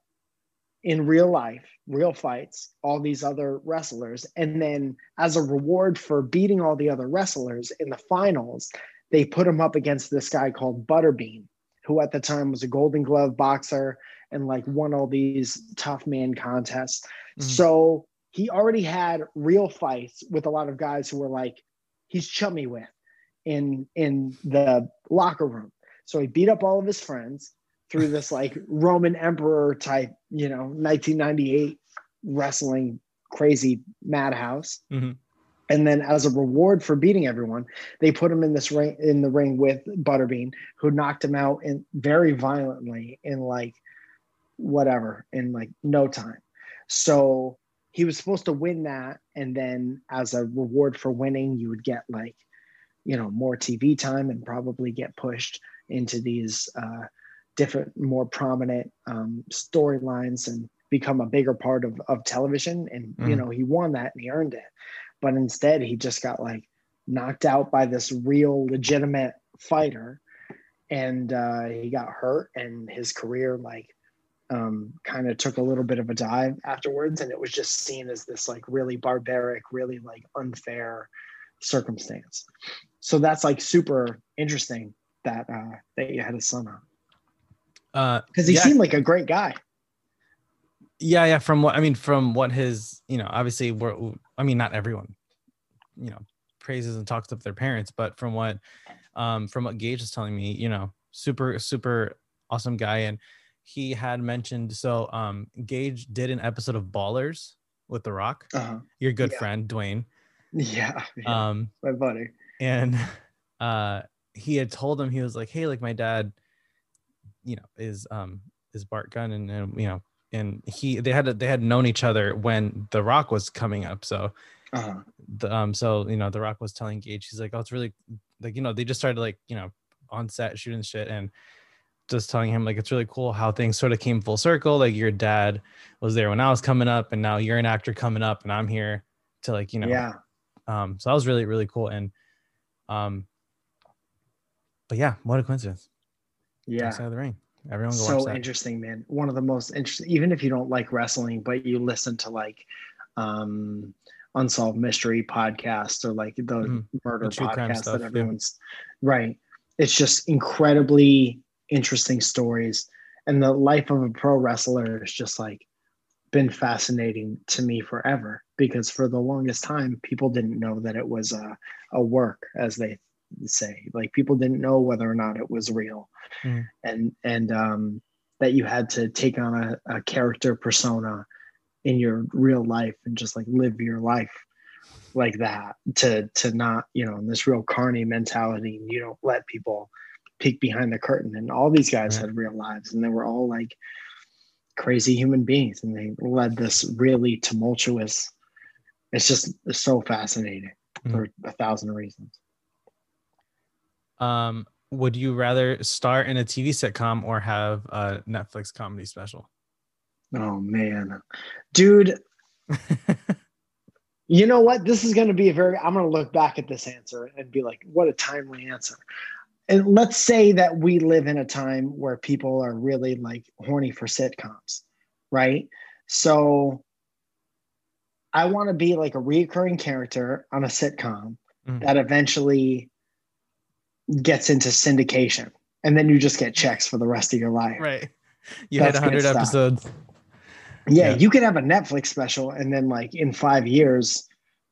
Speaker 2: in real life, real fights, all these other wrestlers. And then as a reward for beating all the other wrestlers in the finals, they put him up against this guy called Butterbean, who at the time was a Golden Glove boxer and like won all these tough man contests.
Speaker 1: Mhm.
Speaker 2: So he already had real fights with a lot of guys who were like he's chummy with in in the locker room. So he beat up all of his friends through this like Roman emperor type, you know, 1998 wrestling crazy madhouse.
Speaker 1: Mhm.
Speaker 2: And then as a reward for beating everyone, they put him in this ring in the ring with Butterbean, who knocked him out in very violently in like whatever, in like no time. So he was supposed to win that, and then as a reward for winning, you would get like, you know, more TV time and probably get pushed into these uh, different, more prominent um, storylines and become a bigger part of, of television. And you
Speaker 1: Mhm.
Speaker 2: know, he won that and he earned it. But instead, he just got like knocked out by this real, legitimate fighter, and uh, he got hurt, and his career like um, kind of took a little bit of a dive afterwards, and it was just seen as this like really barbaric, really like unfair circumstance. So that's like super interesting that uh, that you had a son on
Speaker 1: Uh,
Speaker 2: because he
Speaker 1: yeah,
Speaker 2: seemed like a great guy.
Speaker 1: yeah, yeah. From what I mean, from what his, you know, obviously, we're, I mean, not everyone, you know, praises and talks up their parents, but from what, um, from what Gage is telling me, you know, super, super awesome guy, and he had mentioned so, um, Gage did an episode of Ballers with The Rock,
Speaker 2: Uh-huh.
Speaker 1: your good
Speaker 2: Yeah.
Speaker 1: friend Dwayne,
Speaker 2: Yeah, yeah,
Speaker 1: um,
Speaker 2: my buddy.
Speaker 1: and uh he had told him he was like hey like my dad you know is um is bart gunn and, and you know and he they had they had known each other when the rock was coming up so
Speaker 2: Uh-huh.
Speaker 1: the um so you know the rock was telling gage he's like oh it's really like you know they just started like you know on set shooting shit and just telling him like it's really cool how things sort of came full circle like your dad was there when i was coming up and now you're an actor coming up and i'm here to like you know
Speaker 2: yeah,
Speaker 1: um so that was really really cool and um but yeah what a coincidence
Speaker 2: yeah.
Speaker 1: Dark Side of the ring Everyone go
Speaker 2: so interesting, man. One of the most interesting, even if you don't like wrestling, but you listen to like um unsolved mystery podcasts or like the
Speaker 1: Mhm.
Speaker 2: murder
Speaker 1: The true
Speaker 2: podcasts
Speaker 1: stuff,
Speaker 2: that
Speaker 1: yeah.
Speaker 2: everyone's right. It's just incredibly interesting stories. And the life of a pro wrestler is just like been fascinating to me forever because for the longest time people didn't know that it was a, a work as they say like people didn't know whether or not it was real
Speaker 1: Mm.
Speaker 2: and and um that you had to take on a, a character persona in your real life and just like live your life like that to to not you know in this real carny mentality and you don't let people peek behind the curtain and all these guys
Speaker 1: Right.
Speaker 2: had real lives and they were all like crazy human beings and they led this really tumultuous it's just so fascinating for a thousand reasons.
Speaker 1: Um, would you rather star in a TV sitcom or have a Netflix comedy special?
Speaker 2: oh man. Dude you know what? This is going to be a very i'm going to look back at this answer and be like what a timely answer and let's say that we live in a time where people are really like horny for sitcoms right so i want to be like a reoccurring character on a sitcom
Speaker 1: Mhm.
Speaker 2: that eventually gets into syndication and then you just get checks for the rest of your life
Speaker 1: right. You
Speaker 2: That's
Speaker 1: had
Speaker 2: good
Speaker 1: 100 episodes.
Speaker 2: Yeah,
Speaker 1: Yeah.
Speaker 2: you could have a Netflix special, and then like in five years,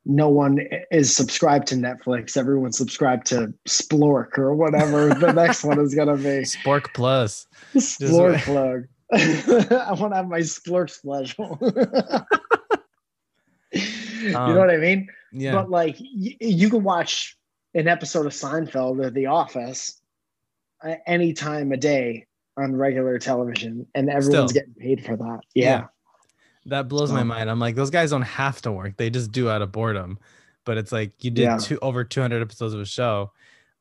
Speaker 2: no one is subscribed to Netflix. Everyone's subscribed to Splork or whatever the next one is gonna be.
Speaker 1: Spork Plus.
Speaker 2: Splork
Speaker 1: wait.
Speaker 2: plug. I want to have my Splork special. you
Speaker 1: Um,
Speaker 2: know what I mean?
Speaker 1: Yeah.
Speaker 2: But like, y- you can watch an episode of Seinfeld or The Office uh, any time a day on regular television, and everyone's
Speaker 1: Still.
Speaker 2: getting paid for that.
Speaker 1: Yeah.
Speaker 2: yeah.
Speaker 1: That blows my
Speaker 2: Um,
Speaker 1: mind. I'm like, those guys don't have to work. They just do out of boredom. But it's like you did
Speaker 2: Yeah.
Speaker 1: two over 200 episodes of a show.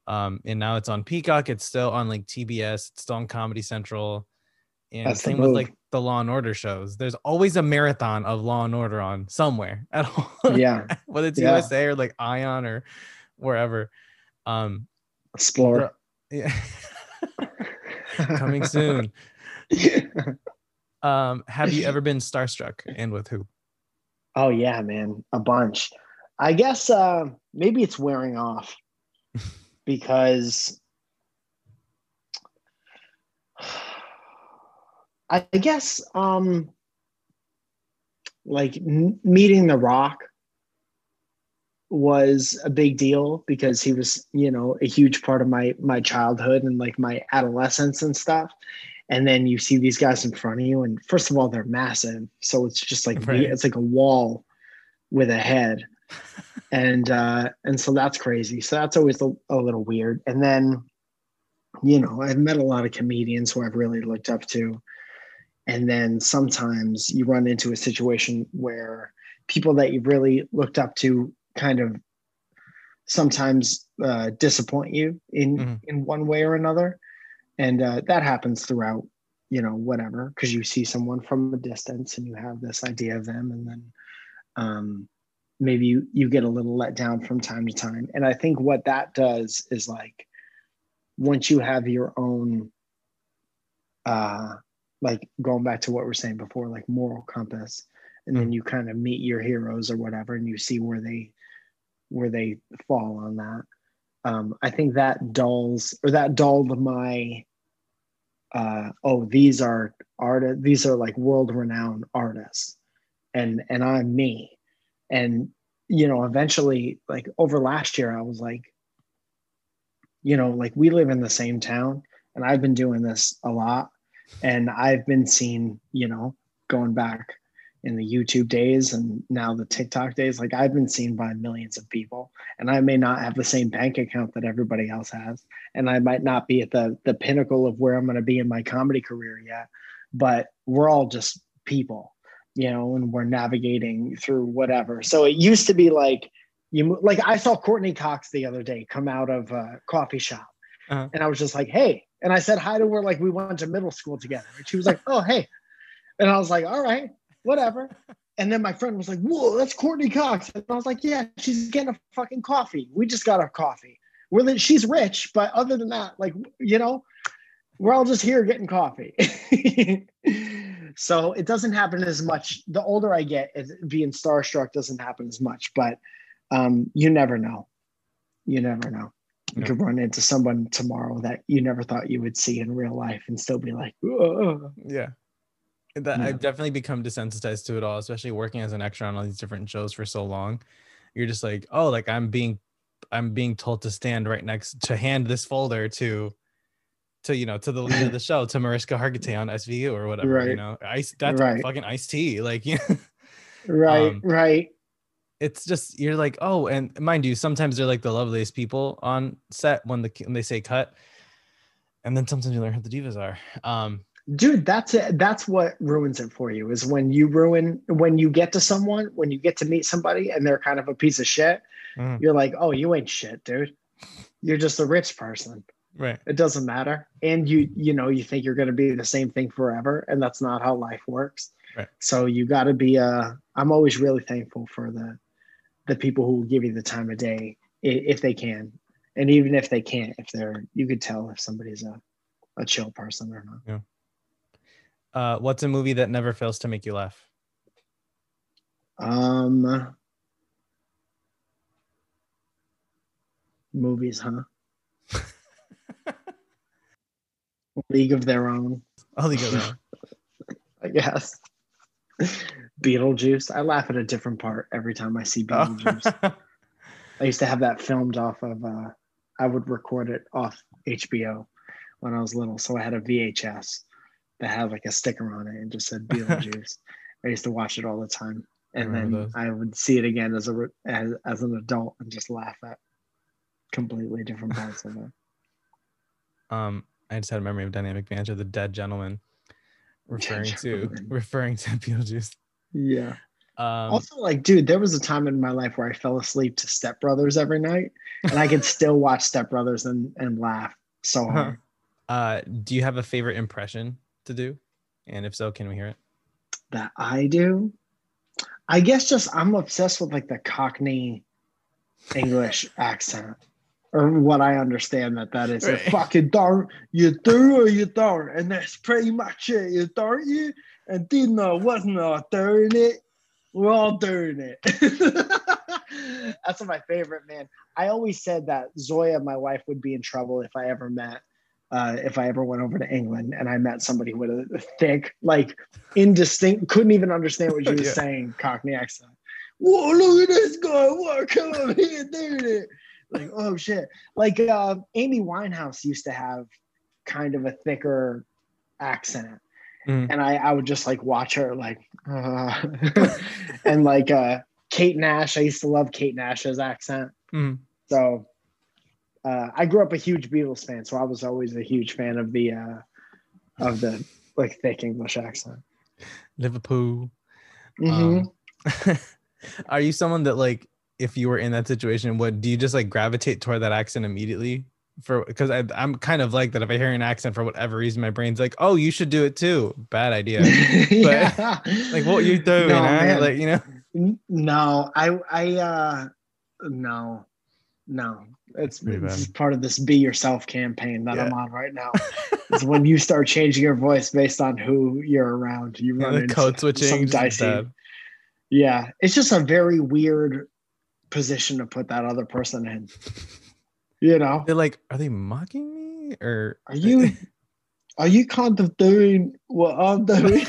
Speaker 1: Um, and now it's on Peacock. It's still on like TBS. It's still on Comedy Central. And
Speaker 2: That's
Speaker 1: same with like the Law and Order shows. There's always a marathon of Law and Order on somewhere at all.
Speaker 2: Yeah.
Speaker 1: Whether it's
Speaker 2: Yeah.
Speaker 1: USA or like Ion or wherever. Um,
Speaker 2: Explore.
Speaker 1: yeah. Coming soon. Um, have you ever been starstruck and with who?
Speaker 2: oh yeah, man, a bunch. I guess uh, maybe it's wearing off because I guess um, like m- meeting The Rock was a big deal because he was you know a huge part of my my childhood and like my adolescence and stuff and then you see these guys in front of you and first of all they're massive. So it's just like
Speaker 1: Right.
Speaker 2: it's like a wall with a head. And uh and so that's crazy. So that's always a, a little weird. And then you know i've met a lot of comedians who i've really looked up to. And then sometimes you run into a situation where people that you've really looked up to kind of sometimes uh, disappoint you in
Speaker 1: Mhm.
Speaker 2: in one way or another and uh, that happens throughout you know whatever because you see someone from a distance and you have this idea of them and then um, maybe you you get a little let down from time to time. And i think what that does is like once you have your own uh like going back to what we we're saying before like moral compass and then you kind of meet your heroes or whatever and you see where they where they fall on that um i think that dulls or that dulled my uh oh these are art these are like world renowned artists. And and i'm me. And you know eventually like over last year i was like you know like we live in the same town and i've been doing this a lot. And i've been seen you know going back in the youtube days and now the tiktok days like i've been seen by millions of people and i may not have the same bank account that everybody else has and i might not be at the the pinnacle of where i'm going to be in my comedy career yet but we're all just people you know and we're navigating through whatever so it used to be like you like i saw courteney cox the other day come out of a coffee shop
Speaker 1: Uh-huh.
Speaker 2: and i was just like hey and i said hi to her like we went to middle school together and she was like oh hey and i was like all right whatever and then my friend was like whoa that's courteney cox and i was like yeah she's getting a fucking coffee we just got our coffee. we're li- she's rich but other than that like you know we're all just here getting coffee. so it doesn't happen as much. The older I get, being starstruck doesn't happen as much, but um, you never know. You never know. You could run into someone tomorrow that you never thought you would see in real life and still be like, Whoa.
Speaker 1: yeah. That yeah. I've definitely become desensitized to it all, especially working as an extra on all these different shows for so long. You're just like, oh, like I'm being I'm being told to stand right next to hand this folder to to you know to the lead of the show to Mariska Hargitay on SVU or whatever. Right. You know, ice that's right. fucking Ice-T. Like yeah.
Speaker 2: right, um, right.
Speaker 1: It's just you're like, oh, and mind you, sometimes they're like the loveliest people on set when the when they say cut. And then sometimes you learn who the divas are. Um
Speaker 2: dude that's it. That's what ruins it for you is when you ruin when you get to someone when you get to meet somebody and they're kind of a piece of shit mm. you're like oh you ain't shit dude. You're just a rich person.
Speaker 1: Right.
Speaker 2: It doesn't matter. And you you know you think you're going to be the same thing forever and that's not how life works.
Speaker 1: Right.
Speaker 2: So you got to be uh i'm always really thankful for the the people who will give you the time of day if they can. And even if they can't if they're you could tell if somebody's a a chill person or not.
Speaker 1: Yeah uh, what's a movie that never fails to make you laugh?
Speaker 2: Um, movies, huh? League of Their Own.
Speaker 1: Oh, League of Their Own.
Speaker 2: I guess. Beetlejuice. I laugh at a different part every time I see oh. Beetlejuice. Oh. I used to have that filmed off of. Uh, I would record it off HBO when I was little, so I had a VHS that had like a sticker on it and just said Beetlejuice. I used to watch it all the time, and I then those. I would see it again as a as, as an adult and just laugh at completely different parts of it.
Speaker 1: Um, I just had a memory of Dynamic Banter, the dead gentleman, referring dead to referring to Beetlejuice.
Speaker 2: Yeah. Um, also, like, dude, there was a time in my life where I fell asleep to Step Brothers every night, and I could still watch Step Brothers and and laugh so hard.
Speaker 1: Uh, do you have a favorite impression to do? And if so, can we hear it?
Speaker 2: That I do? I guess just I'm obsessed with like the Cockney English accent, or what I understand that that is. Right. Fucking don't you do or you don't, and that's pretty much it. You don't you, and Dino wasn't all doing it. We're all doing it. that's my favorite, man. I always said that Zoya, my wife, would be in trouble if I ever met uh, if I ever went over to England and I met somebody with a thick, like indistinct, couldn't even understand what she was yeah. saying, Cockney accent. Whoa, look at this guy. What? Come on here it. Like, oh shit. Like uh, Amy Winehouse used to have kind of a thicker accent. Mm. And I, I would just like watch her like, uh, and like uh, Kate Nash. I used to love Kate Nash's accent. Mm. So uh, I grew up a huge Beatles fan, so I was always a huge fan of the uh, of the like thick English accent.
Speaker 1: Liverpool. Mm-hmm. Um, are you someone that like if you were in that situation, would do you just like gravitate toward that accent immediately? For because I'm kind of like that. If I hear an accent for whatever reason, my brain's like, "Oh, you should do it too." Bad idea. yeah. like, what you doing? No, Like, you know?
Speaker 2: No, I, I, uh, no, no, it's, it's part of this be yourself campaign that yeah. I'm on right now. is when you start changing your voice based on who you're around. You run yeah, into code switching. Some dicey. Yeah, it's just a very weird position to put that other person in. You know,
Speaker 1: they're like, are they mocking me or
Speaker 2: are you? Are you kind of doing what I'm doing?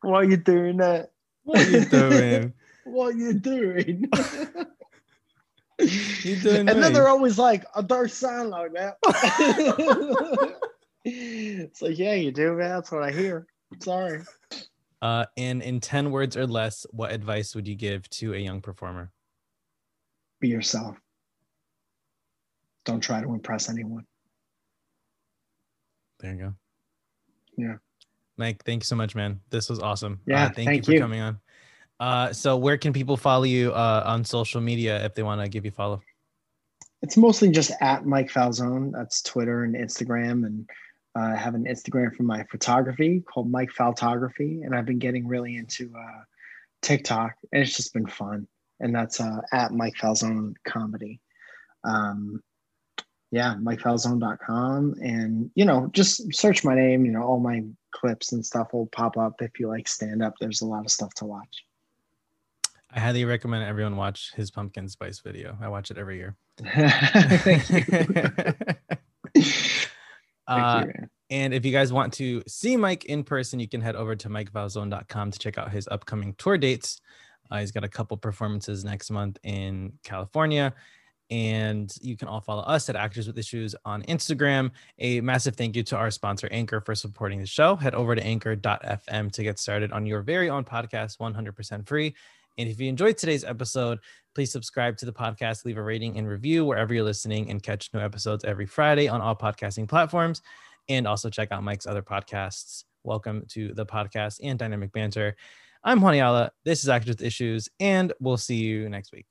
Speaker 2: Why are you doing that?
Speaker 1: What are you doing?
Speaker 2: what are you doing? You doing and then they're always like, "I don't sound like that." it's like, yeah, you do, man. That's what I hear. sorry.
Speaker 1: Uh, and in ten words or less, what advice would you give to a young performer?
Speaker 2: Be yourself. Don't try to impress anyone.
Speaker 1: There you go.
Speaker 2: Yeah.
Speaker 1: Mike, thank you so much, man. This was awesome.
Speaker 2: Yeah,
Speaker 1: uh, thank, thank, you for you. coming on. Uh, so where can people follow you uh, on social media if they want to give you follow?
Speaker 2: It's mostly just at Mike Falzone. That's Twitter and Instagram, and uh, I have an Instagram for my photography called Mike Photography, and I've been getting really into uh, TikTok, and it's just been fun. And that's uh, at Mike Falzone Comedy. Um, yeah, MikeFalzone.com. And, you know, just search my name, you know, all my clips and stuff will pop up. If you like stand up, there's a lot of stuff to watch.
Speaker 1: I highly recommend everyone watch his pumpkin spice video. I watch it every year.
Speaker 2: Thank you.
Speaker 1: uh,
Speaker 2: Thank you,
Speaker 1: and if you guys want to see Mike in person, you can head over to MikeFalzone.com to check out his upcoming tour dates. Uh, he's got a couple performances next month in California. And you can all follow us at Actors with Issues on Instagram. A massive thank you to our sponsor, Anchor, for supporting the show. Head over to anchor.fm to get started on your very own podcast 100% free. And if you enjoyed today's episode, please subscribe to the podcast, leave a rating and review wherever you're listening, and catch new episodes every Friday on all podcasting platforms. And also check out Mike's other podcasts. Welcome to the podcast and Dynamic Banter. I'm Juan Ayala. This is Actors with Issues, and we'll see you next week.